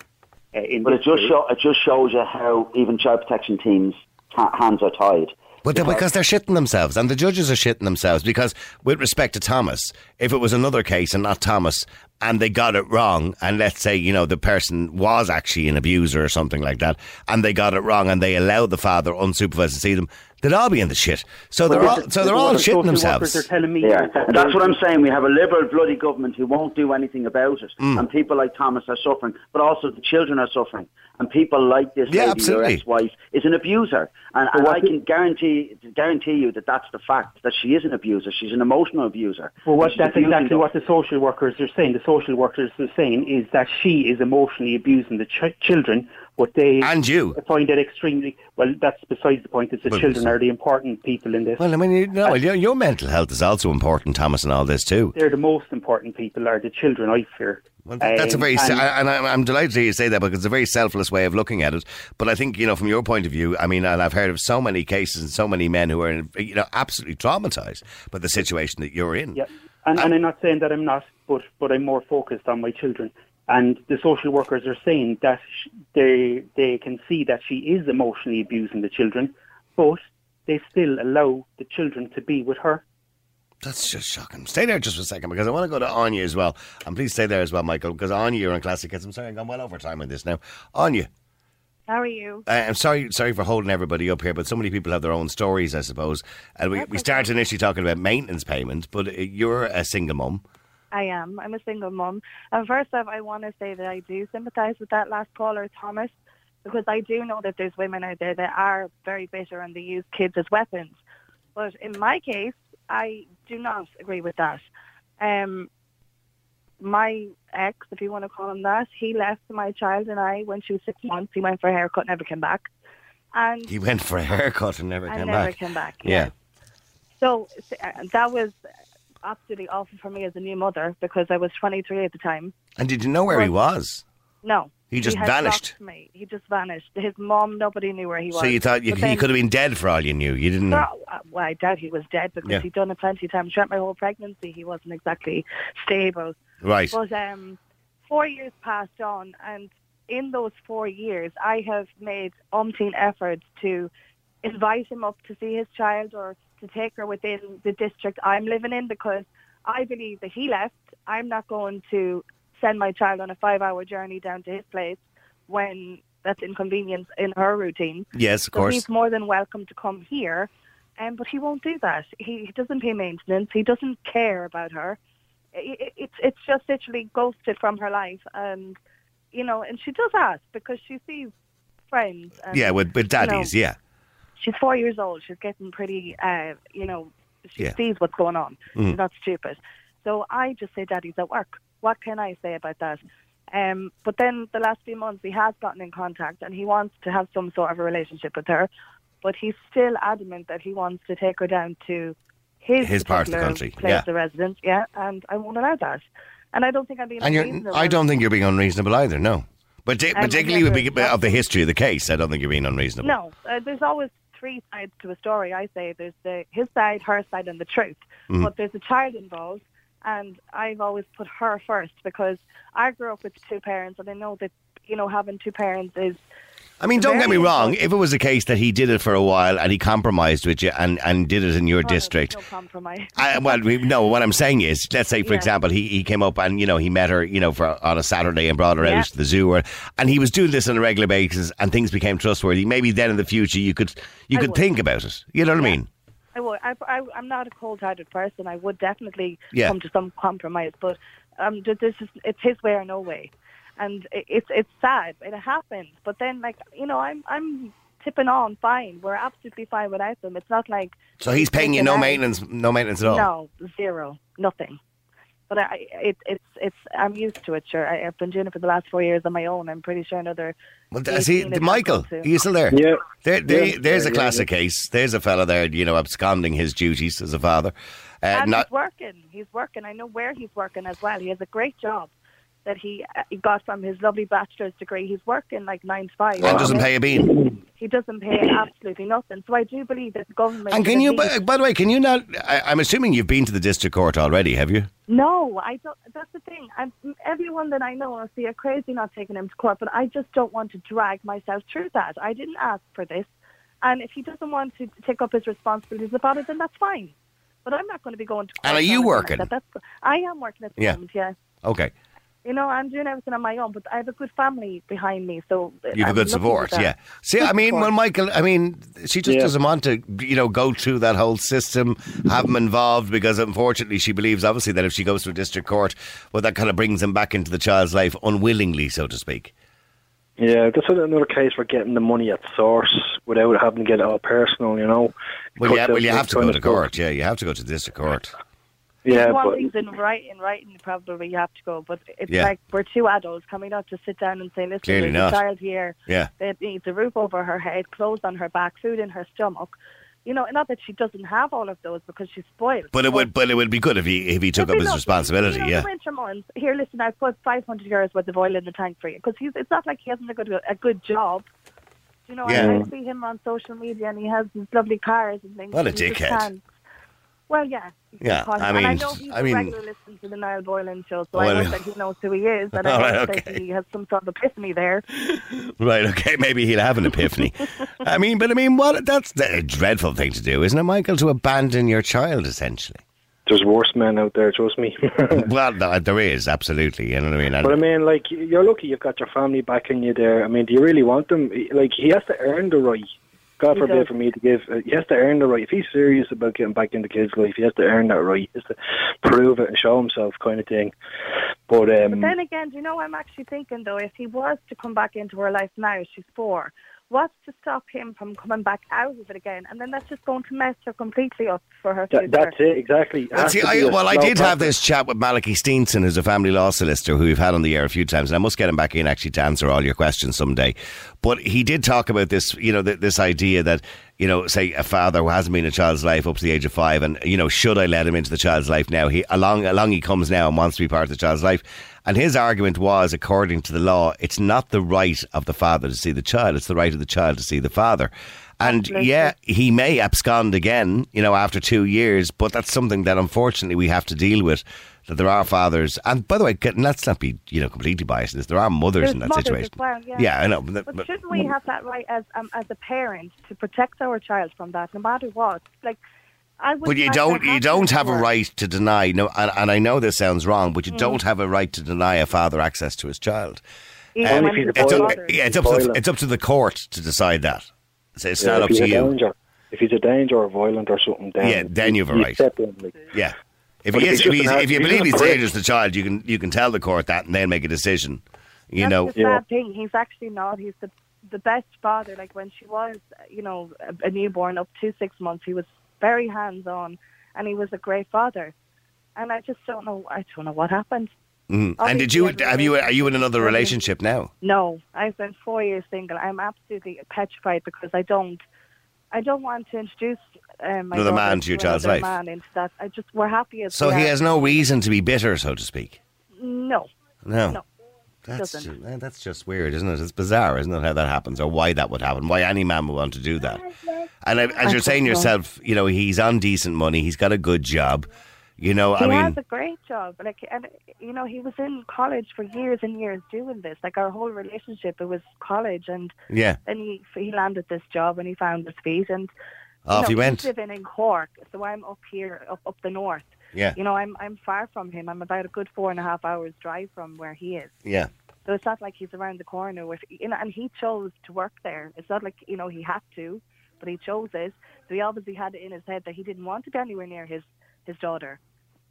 Speaker 7: Uh, in
Speaker 6: But it just show, it just shows you how even child protection teams hands are tied.
Speaker 1: But they- because they're shitting themselves, and the judges are shitting themselves. Because, with respect to Thomas, if it was another case and not Thomas, and they got it wrong, and let's say, you know, the person was actually an abuser or something like that, and they got it wrong and they allowed the father unsupervised to see them, they'd all be in the shit. So they're all, so they're all
Speaker 7: the
Speaker 1: shitting themselves.
Speaker 7: workers are telling me
Speaker 6: Yeah,
Speaker 7: is
Speaker 6: that's what I'm saying. We have a liberal, bloody government who won't do anything about it,
Speaker 1: Mm.
Speaker 6: and people like Thomas are suffering, but also the children are suffering, and people like this
Speaker 1: Yeah,
Speaker 6: lady,
Speaker 1: absolutely.
Speaker 6: your ex-wife, is an abuser, and, and I can guarantee guarantee you that that's the fact that she is an abuser. She's an emotional abuser.
Speaker 7: Well, what, that's exactly
Speaker 6: them.
Speaker 7: what the social workers are saying. The social workers are saying is that she is emotionally abusing the ch- children, but they
Speaker 1: And you.
Speaker 7: find it extremely well. That's besides the point. Is the
Speaker 1: Well,
Speaker 7: children are the important people in this.
Speaker 1: Well, I mean, you know, your, your mental health is also important, Thomas, and all this too.
Speaker 7: They're the most important people. Are the children? I fear.
Speaker 1: Well, th- that's a
Speaker 7: Um,
Speaker 1: very,
Speaker 7: and-
Speaker 1: and I'm delighted to hear you say that because it's a very selfless way of looking at it. But I think, you know, from your point of view, I mean, and I've heard of so many cases and so many men who are, you know, absolutely traumatized by the situation that you're in.
Speaker 7: Yeah, and, and I'm not saying that I'm not, but but I'm more focused on my children. And the social workers are saying that they they can see that she is emotionally abusing the children, but they still allow the children to be with her.
Speaker 1: That's just shocking. Stay there just for a second because I want to go to Anya as well. And please stay there as well, Michael, because Anya, you're on Classic Hits. I'm sorry, I've gone well over time on this now. Anya,
Speaker 8: How are you?
Speaker 1: uh, I'm sorry sorry for holding everybody up here, but so many people have their own stories, I suppose. And we, we started initially talking about maintenance payment, but uh, you're a single mum.
Speaker 8: I am. I'm a single mum. And first off, I want to say that I do sympathise with that last caller, Thomas, because I do know that there's women out there that are very bitter and they use kids as weapons. But in my case, I do not agree with that. Um, my ex, if you want to call him that, he left my child and I when she was six months. He went for a haircut, and never came back. And
Speaker 1: He went for a haircut and never
Speaker 8: I
Speaker 1: came
Speaker 8: never
Speaker 1: back.
Speaker 8: came back.
Speaker 1: Yeah.
Speaker 8: So uh, that was absolutely awful for me as a new mother because I was 23 at the time.
Speaker 1: And did you know where he was?
Speaker 8: No.
Speaker 1: He just
Speaker 8: had
Speaker 1: vanished.
Speaker 8: Me. He just vanished. His mom, nobody knew where he was.
Speaker 1: So you thought you,
Speaker 8: But
Speaker 1: he could have been dead for all you knew. You didn't.
Speaker 8: No, uh, well, I doubt he was dead because
Speaker 1: Yeah.
Speaker 8: he'd done it plenty of times. Throughout my whole pregnancy, he wasn't exactly stable.
Speaker 1: Right.
Speaker 8: But um, four years passed on, and in those four years, I have made umpteen efforts to invite him up to see his child or to take her within the district I'm living in because I believe that he left. I'm not going to send my child on a five-hour journey down to his place when that's inconvenience in her routine.
Speaker 1: Yes, of
Speaker 8: So
Speaker 1: course.
Speaker 8: he's more than welcome to come here, um, but he won't do that. He, he doesn't pay maintenance. He doesn't care about her. I- I- It's it's just literally ghosted from her life, and you know, and she does ask because she sees friends. And,
Speaker 1: Yeah, with, with
Speaker 8: you know,
Speaker 1: daddies, yeah.
Speaker 8: She's four years old. She's getting pretty, uh, you know, she
Speaker 1: Yeah.
Speaker 8: sees what's going on.
Speaker 1: Mm.
Speaker 8: She's not stupid. So I just say, Daddy's at work. What can I say about that? Um, but then the last few months, he has gotten in contact and he wants to have some sort of a relationship with her. But he's still adamant that he wants to take her down to his,
Speaker 1: His part of the country,
Speaker 8: place
Speaker 1: yeah.
Speaker 8: of residence. Yeah, and I won't allow that. And I don't think I'm being
Speaker 1: And
Speaker 8: unreasonable.
Speaker 1: I don't think you're being unreasonable either, no. But di- particularly
Speaker 8: never-
Speaker 1: of the history of the case, I don't think you're being unreasonable.
Speaker 8: No, uh, there's always three sides to a story. I say there's the his side, her side, and the truth.
Speaker 1: Mhm.
Speaker 8: But there's a child involved, and I've always put her first because I grew up with two parents, and I know that you know having two parents is.
Speaker 1: I mean, don't get me wrong. If it was a case that he did it for a while and he compromised with you and, and did it in your district,
Speaker 8: No compromise.
Speaker 1: I, well, no. What I'm saying is, let's say, for
Speaker 8: Yeah.
Speaker 1: example, he, he came up and you know he met her, you know, for on a Saturday and brought her
Speaker 8: Yeah.
Speaker 1: out to the zoo, or, and he was doing this on a regular basis, and things became trustworthy. Maybe then in the future you could you
Speaker 8: I
Speaker 1: could
Speaker 8: would.
Speaker 1: think about it. You know what I mean?
Speaker 8: I would. I, I, I'm not a cold-hearted person. I would definitely
Speaker 1: Yeah.
Speaker 8: come to some compromise, but um, this is it's his way or no way, and i- it's it's sad. It happens, but then like you know, I'm I'm tipping on fine. We're absolutely fine without them. It's not like
Speaker 1: So he's paying you no
Speaker 8: out-
Speaker 1: maintenance, no maintenance at all.
Speaker 8: No, zero, nothing. But I, it, it's it's I'm used to it. Sure, I, I've been doing it for the last four years on my own. I'm pretty sure another.
Speaker 1: Well, th- see, Michael, are you still there?
Speaker 2: Yeah.
Speaker 1: There, there,
Speaker 2: Yeah,
Speaker 1: there's
Speaker 2: yeah,
Speaker 1: a
Speaker 2: yeah,
Speaker 1: classic case. There's a fella there, you know, absconding his duties as a father. Uh,
Speaker 8: and
Speaker 1: not,
Speaker 8: he's working. He's working. I know where he's working as well. He has a great job that he, uh, he got from his lovely bachelor's degree. He's working like nine to five.
Speaker 1: and doesn't pay a bean.
Speaker 8: He doesn't pay absolutely nothing. So I do believe that the government.
Speaker 1: And can you, by, by the way, can you not? I, I'm assuming you've been to the district court already, have you?
Speaker 8: No, I don't. That's the thing. I'm, everyone that I know will see are crazy not taking him to court, but I just don't want to drag myself through that. I didn't ask for this, and if he doesn't want to take up his responsibilities about it, then that's fine. But I'm not going to be going to court.
Speaker 1: And are you working?
Speaker 8: Like that. That's, I am working at the
Speaker 1: Yeah.
Speaker 8: moment. Yeah.
Speaker 1: Okay.
Speaker 8: You know, I'm doing everything on my own, but I have a good family behind me, so
Speaker 1: You have
Speaker 8: I'm
Speaker 1: a good
Speaker 8: lucky
Speaker 1: support, yeah. See,
Speaker 8: Good
Speaker 1: I mean,
Speaker 8: support.
Speaker 1: well, Michael, I mean, she just
Speaker 2: Yeah.
Speaker 1: doesn't want to, you know, go through that whole system, have him involved, because unfortunately she believes, obviously, that if she goes to a district court, well, that kind of brings him back into the child's life unwillingly, so to speak.
Speaker 2: Yeah, that's another case for getting the money at source without having to get it all personal, you know.
Speaker 1: Well, yeah, well, you have to go to
Speaker 2: stuff.
Speaker 1: court. Yeah, you have to go to district court.
Speaker 2: Yeah,
Speaker 8: you want
Speaker 2: but
Speaker 8: things in writing, writing probably you have to go. But it's
Speaker 1: Yeah.
Speaker 8: like we're two adults. Can we not just sit down and say, listen,
Speaker 1: Clearly
Speaker 8: there's
Speaker 1: not.
Speaker 8: a child here
Speaker 1: Yeah.
Speaker 8: that needs a roof over her head, clothes on her back, food in her stomach. You know, not that she doesn't have all of those because she's spoiled.
Speaker 1: But it would, but it would be good if he if he took up his
Speaker 8: lovely.
Speaker 1: responsibility.
Speaker 8: You know,
Speaker 1: Yeah,
Speaker 8: winter months. Here, listen, I've put 500 euros worth of oil in the tank for you because he's. It's not like he hasn't a good a good job. You know,
Speaker 1: Yeah.
Speaker 8: I, I see him on social media and he has these lovely cars and things.
Speaker 1: What a
Speaker 8: and he just
Speaker 1: dickhead.
Speaker 8: Can't- Well, yeah.
Speaker 1: Yeah,
Speaker 8: call him.
Speaker 1: I
Speaker 8: and I
Speaker 1: mean-
Speaker 8: know he's
Speaker 1: I
Speaker 8: a
Speaker 1: mean-
Speaker 8: regular listener to the Niall Boylan show, so
Speaker 1: Well,
Speaker 8: I know that he knows who he is, [laughs] and
Speaker 1: All
Speaker 8: I
Speaker 1: right,
Speaker 8: know that he has some sort of epiphany there. [laughs]
Speaker 1: right. Okay, maybe he'll have an epiphany. I mean, but I mean, what? That's a dreadful thing to do, isn't it, Michael? To abandon your child, essentially.
Speaker 2: there's worse men out there, trust me. [laughs]
Speaker 1: Well, th- there is absolutely. You know what I mean? And-
Speaker 2: But I mean, like, you're lucky you've got your family backing you there. I mean, do you really want them? Like, he has to earn the right. God
Speaker 8: He
Speaker 2: forbid
Speaker 8: does.
Speaker 2: for me to give. Uh, he has to earn the right. If he's serious about getting back into kids' life, he has to earn that right. He has to prove it and show himself, kind of thing. But um,
Speaker 8: But then again, do you know what I'm actually thinking though? If he was to come back into her life now, she's four. What's to stop him from coming back out of it again? And then that's just going to mess her completely up for her future.
Speaker 2: that, that's it exactly. It
Speaker 1: Well, see, I, well, I
Speaker 2: slow
Speaker 1: did have this chat with Malachy Steenson, who's a family law solicitor who we've had on the air a few times, and I must get him back in actually to answer all your questions someday. But he did talk about this, you know, th- this idea that, you know, say a father who hasn't been in a child's life up to the age of five, and you know, should I let him into the child's life now? He along along he comes now and wants to be part of the child's life. And his argument was, according to the law, it's not the right of the father to see the child; it's the right of the child to see the father. And yeah, he may abscond again, you know, after two years, but that's something that unfortunately we have to deal with. That there are fathers, and by the way, let's not be, you know, completely biased. in this. There are mothers
Speaker 8: There's
Speaker 1: in that
Speaker 8: mothers
Speaker 1: situation.
Speaker 8: well, yeah. yeah.
Speaker 1: I know. But,
Speaker 8: But
Speaker 1: but-
Speaker 8: shouldn't we have that right as um, as a parent to protect our child from that, no matter what? Like.
Speaker 1: But you don't. You
Speaker 8: have
Speaker 1: don't have a right to deny. No, and, and I know this sounds wrong, but you
Speaker 8: Mm.
Speaker 1: don't have a right to deny a father access to his child.
Speaker 8: Even
Speaker 2: Only
Speaker 8: when
Speaker 2: if he's
Speaker 8: he's
Speaker 2: a
Speaker 1: It's up, yeah, it's up to the, it's up to the court to decide that. It's, it's
Speaker 2: Yeah,
Speaker 1: not
Speaker 2: if
Speaker 1: up
Speaker 2: he's
Speaker 1: to
Speaker 2: a
Speaker 1: you.
Speaker 2: Danger, if he's a danger or violent or something, then
Speaker 1: Yeah, then you have a right.
Speaker 2: step in, like.
Speaker 1: Yeah. If
Speaker 2: But
Speaker 1: he
Speaker 2: if
Speaker 1: is, if, he's, if you believe
Speaker 2: he's
Speaker 1: he's
Speaker 2: a prick.
Speaker 1: dangerous to the child, you can you can tell the court that and then make a decision. You
Speaker 8: That's
Speaker 1: know.
Speaker 8: the
Speaker 2: Yeah.
Speaker 8: thing. He's actually not. He's the the best father. Like when she was, you know, a, a newborn up to six months, he was very hands on, and he was a great father. And I just don't know. I don't know what happened.
Speaker 1: Mm. And did you have you are you in another relationship now?
Speaker 8: No, I've been four years single. I'm absolutely petrified because I don't, I don't want to introduce um, my
Speaker 1: Another man to your child's life.
Speaker 8: Man into that. I just we're happy as
Speaker 1: So he
Speaker 8: are.
Speaker 1: has no reason to be bitter, so to speak.
Speaker 8: no.
Speaker 1: No.
Speaker 8: No,
Speaker 1: That's
Speaker 8: doesn't.
Speaker 1: ju- eh, that's just weird, isn't it? It's bizarre, isn't it, how that happens or why that would happen? Why any man would want to do that? And I- as
Speaker 8: I
Speaker 1: you're saying
Speaker 8: don't
Speaker 1: yourself, you know, he's on decent money, he's got a good job. You know,
Speaker 8: He
Speaker 1: I
Speaker 8: has a great job. Like, and you know, he was in college for years and years doing this. Like our whole relationship, it was college, and
Speaker 1: yeah,
Speaker 8: and he he landed this job and he found his feet, and
Speaker 1: off
Speaker 8: know,
Speaker 1: he went.
Speaker 8: Living in Cork, so I'm up here, up up the north.
Speaker 1: Yeah,
Speaker 8: You know, I'm I'm far from him. I'm about a good four and a half hours drive from where he is.
Speaker 1: yeah.
Speaker 8: So it's not like he's around the corner with you know, and he chose to work there. It's not like you know he had to, but he chose it. So he obviously had it in his head that he didn't want to be anywhere near his his daughter.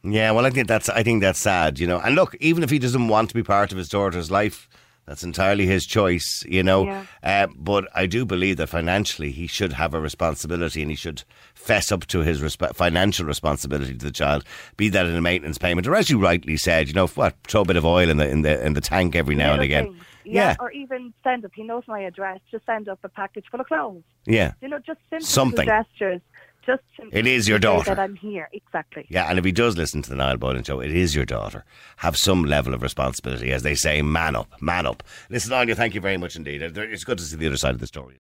Speaker 1: Yeah, well, I think that's I think that's sad, you know. And look, even if he doesn't want to be part of his daughter's life, that's entirely his choice, you know.
Speaker 8: Yeah.
Speaker 1: Uh, but I do believe that financially he should have a responsibility, and he should fess up to his resp- financial responsibility to the child, be that in a maintenance payment, or as you rightly said, you know, what throw a bit of oil in the in the in the tank every now and again.
Speaker 8: things.
Speaker 1: Yeah.
Speaker 8: Or even send up. He knows my address. Just send up a package full of clothes.
Speaker 1: Yeah,
Speaker 8: You know, just simple
Speaker 1: Something.
Speaker 8: gestures. Just
Speaker 1: It is your daughter.
Speaker 8: That I'm here. Exactly.
Speaker 1: yeah. And if he does listen to the Niall Boylan show, it is your daughter. Have some level of responsibility, as they say. Man up, man up. Listen, Anya, thank you very much indeed. It's good to see the other side of the story.